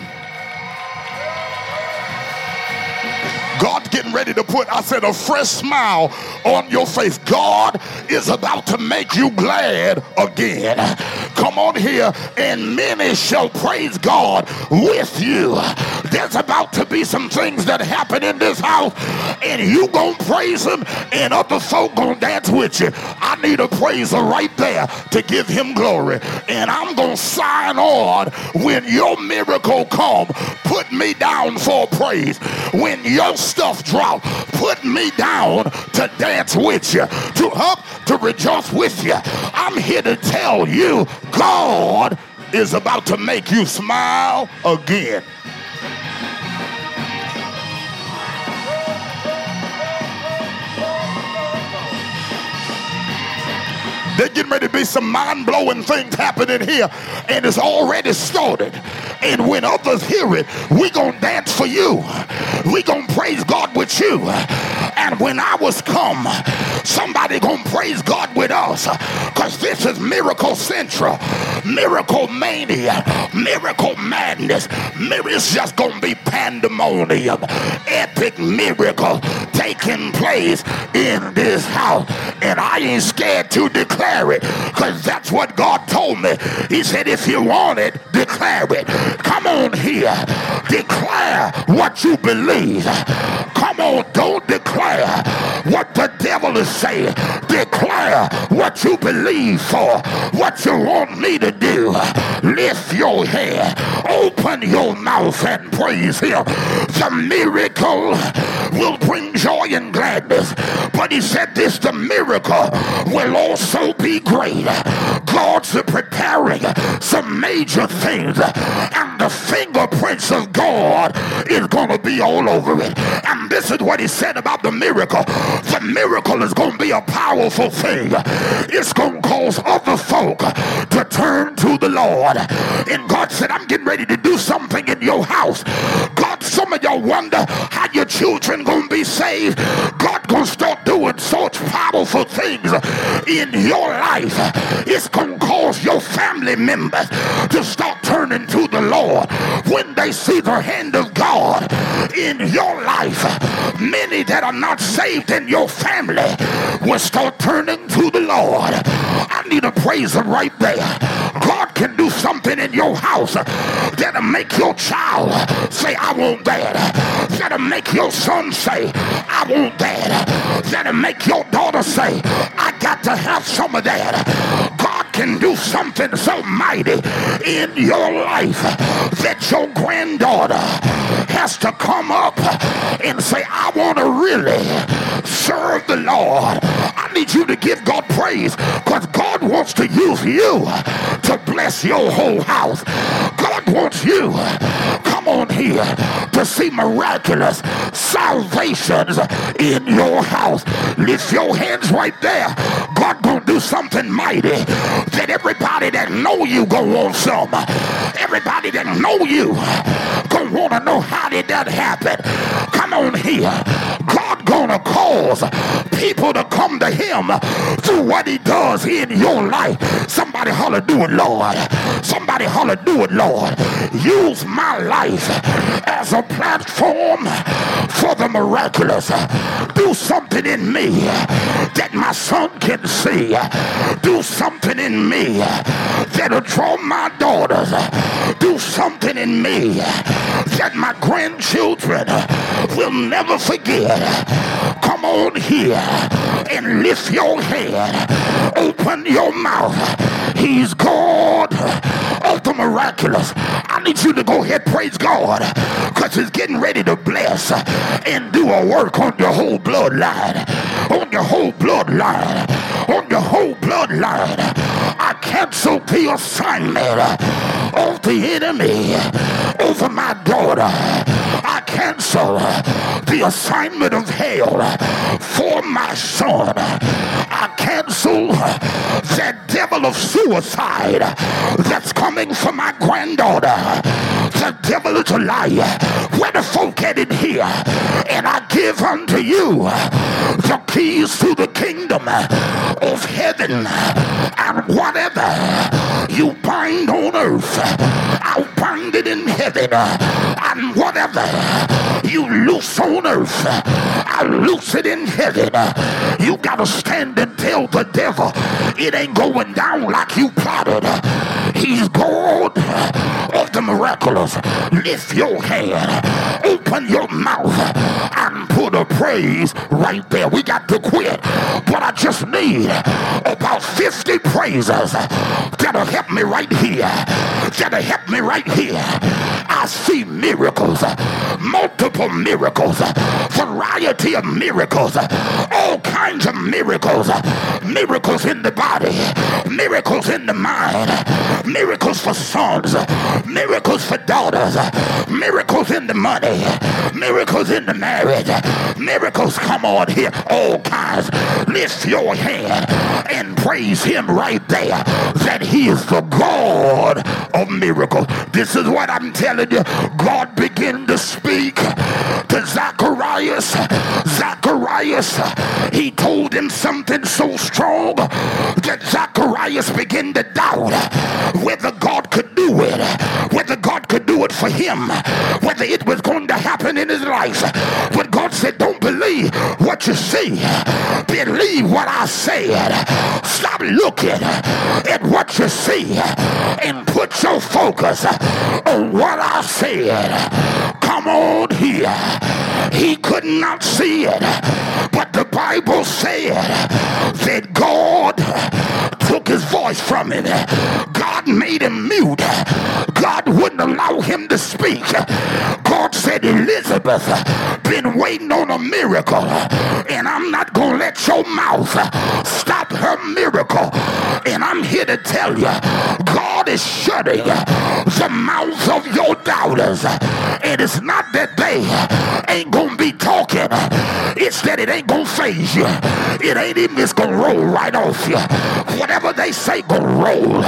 God's getting ready to put, I said, a fresh smile on your face. God is about to make you glad again. Come on here, and many shall praise God with you. There's about to be some things that happen in this house, and you gonna praise him, and other folk gonna dance with you. I need a praiser right there to give him glory. And I'm gonna sign on when your miracle come. Put me down for praise. When your stuff drop, put me down to dance with you, to up, to rejoice with you. I'm here to tell you, God is about to make you smile again. There's getting ready to be some mind blowing things happening here, and it's already started. And when others hear it, we gonna dance for you. We gonna praise God with you. And when ours come, somebody gonna praise God with us, cause this is miracle central, miracle mania, miracle madness. It's just gonna be pandemonium, epic miracle taking place in this house, and I ain't scared to declare declare it because that's what God told me. He said, if you want it, declare it. Come on here. Declare what you believe. Come on, don't declare what the devil is saying. Declare what you believe for, what you want me to do. Lift your head, open your mouth and praise him. The miracle will bring joy and gladness. But he said this, the miracle will also be great. God's preparing some major things, and the fingerprints of God is going to be all over it. And this is what he said about the miracle. The miracle is going to be a powerful thing. It's going to cause other folk to turn to the Lord. And God said, I'm getting ready to do something in your house. God, some of y'all wonder how your children gonna be saved. God gonna start doing such powerful things in your life. It's gonna cause your family members to start turning to the Lord when they see the hand of God in your life. Many that are not saved in your family will start turning to the Lord. I need a praise right there. God can do something in your house that'll make your child say, I want that. That'll make your son say, I want that. That'll make your daughter say, I got to have some of that. God can do something so mighty in your life that your granddaughter has to come up and say, I want to really serve the Lord. Need you to give God praise because God wants to use you to bless your whole house. God wants you, come on here, to see miraculous salvations in your house. Lift your hands right there. God gonna do something mighty that everybody that know you gonna want some. Everybody that know you gonna want to know how did that happen. Come on here. God gonna cause people to come to him through what he does in your life. Somebody holler, do it, Lord. Somebody holler, do it, Lord. Use my life as a platform for the miraculous. Do something in me that my son can see. Do something in me that'll draw my daughters. Do something in me that my grandchildren will never forget. Come on here and lift your head. Open your mouth. He's God of the miraculous. I need you to go ahead, praise God, because he's getting ready to bless and do a work on your whole bloodline. On your whole bloodline. On your whole bloodline. I cancel the assignment of the enemy over my daughter. I cancel the assignment of hell for my son. I cancel that devil of suicide that's coming for my granddaughter. The devil is a liar. Where the folk get in here? And I give unto you the keys to the kingdom of heaven. And whatever you bind on earth, I'll bind it in heaven. And whatever you loose on earth, I'll loose it in heaven. You gotta stand and tell the devil it ain't going down like you plotted. He's God of the miraculous. Lift your hand, open your mouth, and put a praise right there. We got to quit, but I just need about 50 praises that'll help me right here. That'll help me right here. I see miracles, multiple miracles, variety of miracles, all kinds of miracles, miracles in the body, miracles in the mind, miracles for sons, miracles for daughters, miracles in the money, miracles in the marriage, miracles come on here, all kinds. Lift your hand and praise him right there that he is the God of miracles. This is what I'm telling you. God began to speak to Zacharias. Zacharias, he told him something so strong that Zacharias began to doubt whether God could do it, whether God could do it for him, whether it was going to happen in his life. But God said, Don't believe what you see, believe what I said. Stop looking at what you see and put your focus on what I said. Come on here. He could not see it, but the Bible said that God took his voice from him. God made him mute. God wouldn't allow him to speak. God said, Elizabeth, been waiting on a miracle, and I'm not going to let your mouth stop her miracle. And I'm here to tell you, God is shutting the mouths of your doubters. And it's not that they ain't going to be talking, it's that it ain't going to faze you. It ain't even just going to roll right off you. Whatever they say, going to roll.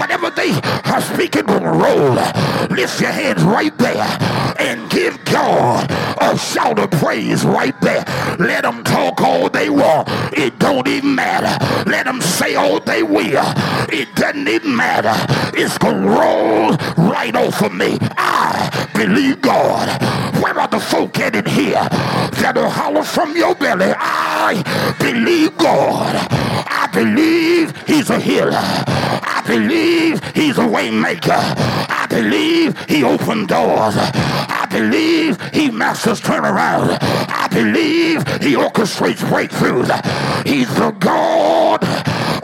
Whatever they are speaking will roll. Lift your hands right there and give God a shout of praise right there. Let them talk all they want. It don't even matter. Let them say all they will. It doesn't even matter. It's to roll right off of me. I believe God. Where are the folk at in here that'll holler from your belly? I believe God. I believe he's a healer. I believe he's a waymaker. I believe he opened doors. I believe he masters turnaround. I believe he orchestrates breakthroughs. He's the God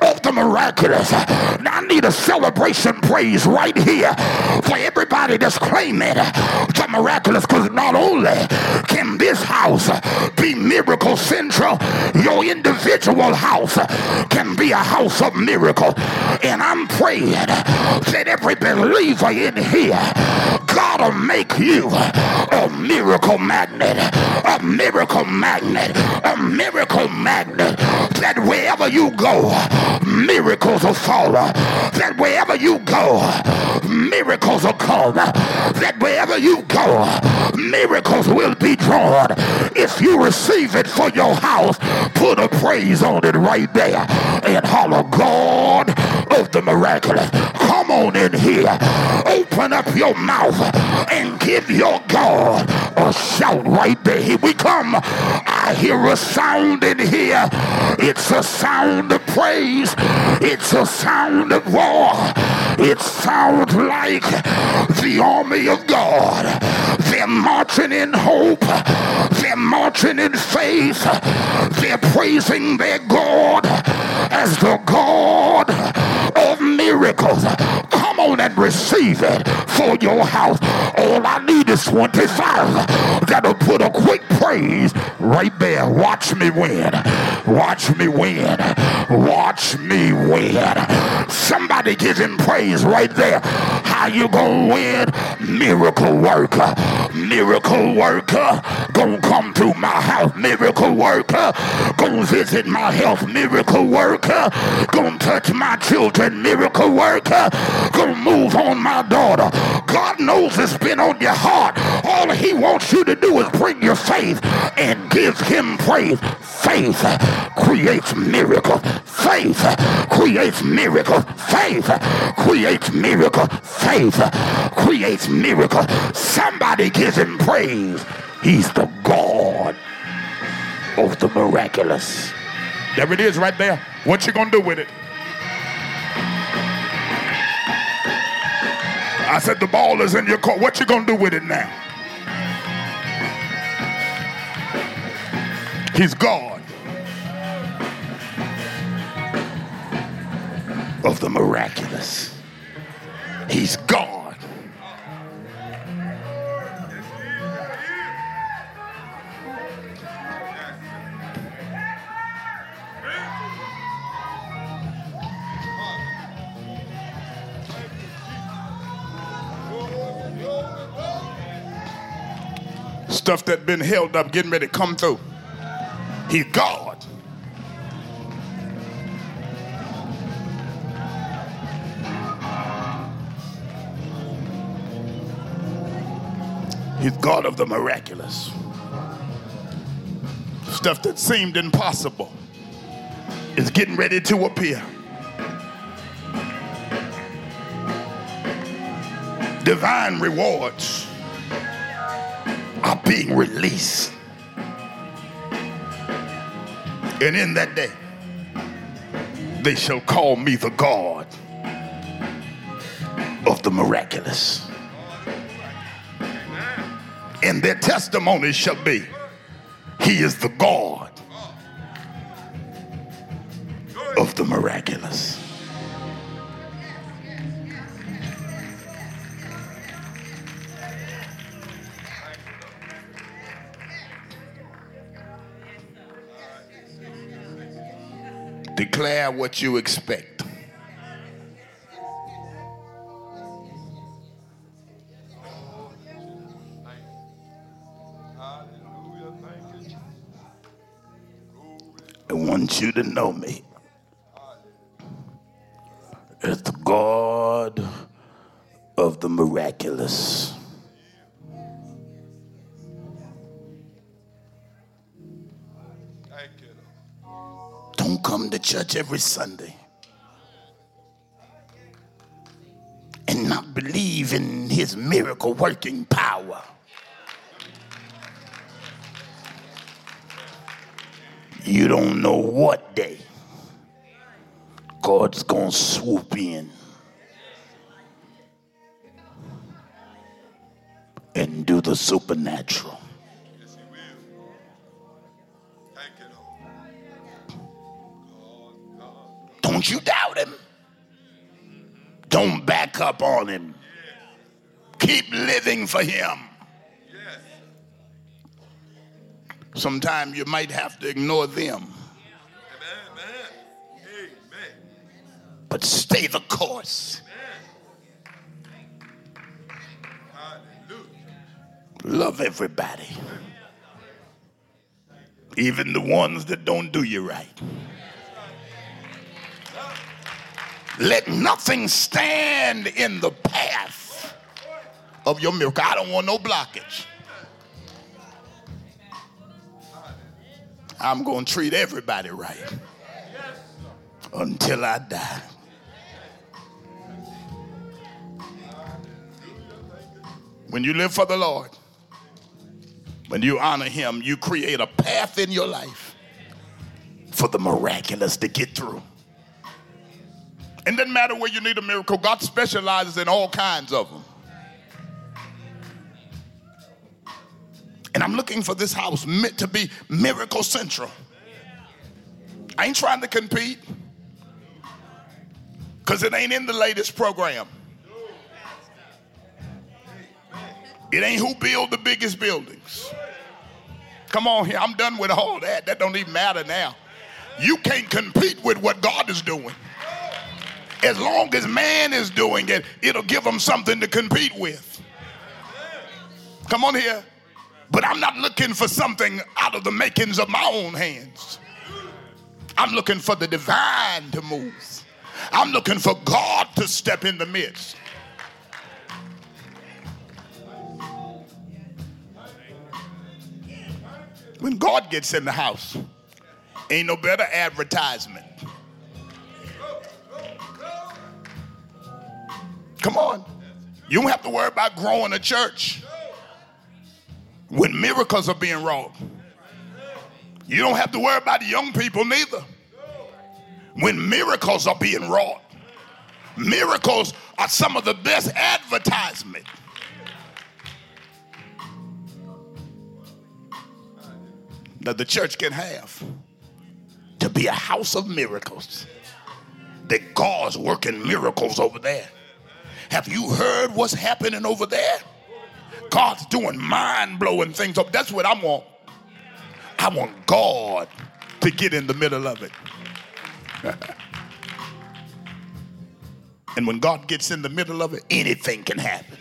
of the miraculous. Now I need a celebration praise right here for everybody that's claiming the miraculous because not only can this house be miracle central, your individual house can be a house of miracle. And I'm praying that every believer in here, God will make you a miracle magnet, a miracle magnet, a miracle magnet that wherever you go, miracles will follow. Uh, that wherever you go, miracles will come. Uh, that wherever you go, miracles will be drawn. If you receive it for your house, put a praise on it right there and holler, God of the miraculous. Come on in here. Open up your mouth and give your God a shout right there. Here we come. I hear a sound in here. It's a sound of praise. It's a sound of war. It sounds like the army of God. They're marching in hope. They're marching in faith. They're praising their God as the God miracles. Come on and receive it for your house. All I need is 25 that'll put a quick praise right there. Watch me win. Watch me win. Watch me win. Somebody give him praise right there. How you gonna win? Miracle worker. Miracle worker. Gonna come through my house. Miracle worker. Gonna visit my health. Miracle worker. Gonna touch my children. Miracle worker. Uh, gonna move on my daughter. God knows it's been on your heart. All he wants you to do is bring your faith and give him praise. Faith creates miracle. Faith creates miracle. Faith creates miracle. Faith creates miracle. Somebody gives him praise. He's the God of the miraculous. There it is right there. What you gonna do with it? I said the ball is in your court. What you gonna do with it now? He's God of the miraculous. He's God. Stuff that's been held up, getting ready to come through. He's God. He's God of the miraculous. Stuff that seemed impossible is getting ready to appear. Divine rewards are being released. And in that day, they shall call me the God of the miraculous. And their testimony shall be, He is the God of the miraculous. Declare what you expect. I want you to know me as the God miraculous. Don't come church every Sunday and not believe in his miracle working power. You don't know what day God's going to swoop in and do the supernatural. Don't you doubt him. Don't back up on him. Keep living for him. Sometimes you might have to ignore them. But stay the course. Love everybody. Even the ones that don't do you right. Let nothing stand in the path of your miracle. I don't want no blockage. I'm going to treat everybody right until I die. When you live for the Lord, when you honor Him, you create a path in your life for the miraculous to get through. It doesn't matter where you need a miracle, God specializes in all kinds of them. And I'm looking for this house meant to be miracle central. I ain't trying to compete because it ain't in the latest program. It ain't who build the biggest buildings. Come on here, I'm done with all that. That don't even matter now. You can't compete with what God is doing. As long as man is doing it, it'll give them something to compete with. Come on here. But I'm not looking for something out of the makings of my own hands. I'm looking for the divine to move. I'm looking for God to step in the midst. When God gets in the house, ain't no better advertisement. Come on. You don't have to worry about growing a church when miracles are being wrought. You don't have to worry about the young people neither. When miracles are being wrought, miracles are some of the best advertisement. That the church can have to be a house of miracles. That God's working miracles over there. Have you heard what's happening over there? God's doing mind blowing things. Up. That's what I want. I want God to get in the middle of it. and when God gets in the middle of it, anything can happen.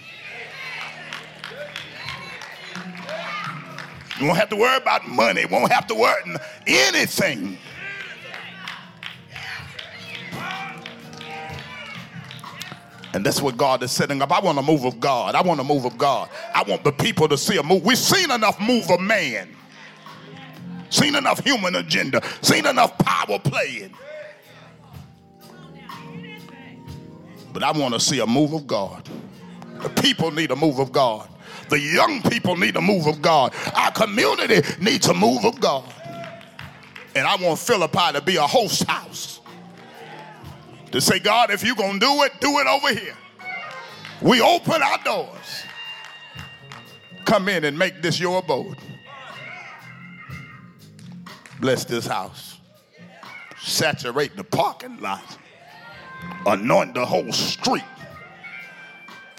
You won't have to worry about money. Won't have to worry anything. And that's what God is setting up. I want a move of God. I want a move of God. I want the people to see a move. We've seen enough move of man, seen enough human agenda, seen enough power playing. But I want to see a move of God. The people need a move of God. The young people need a move of God. Our community needs a move of God. And I want Philippi to be a host house to say, God, if you're going to do it, do it over here. We open our doors. Come in and make this your abode. Bless this house. Saturate the parking lot. Anoint the whole street.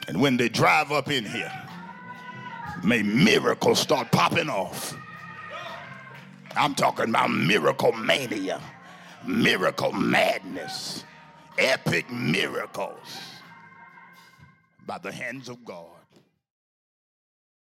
And when they drive up in here, may miracles start popping off. I'm talking about miracle mania, miracle madness epic miracles by the hands of God.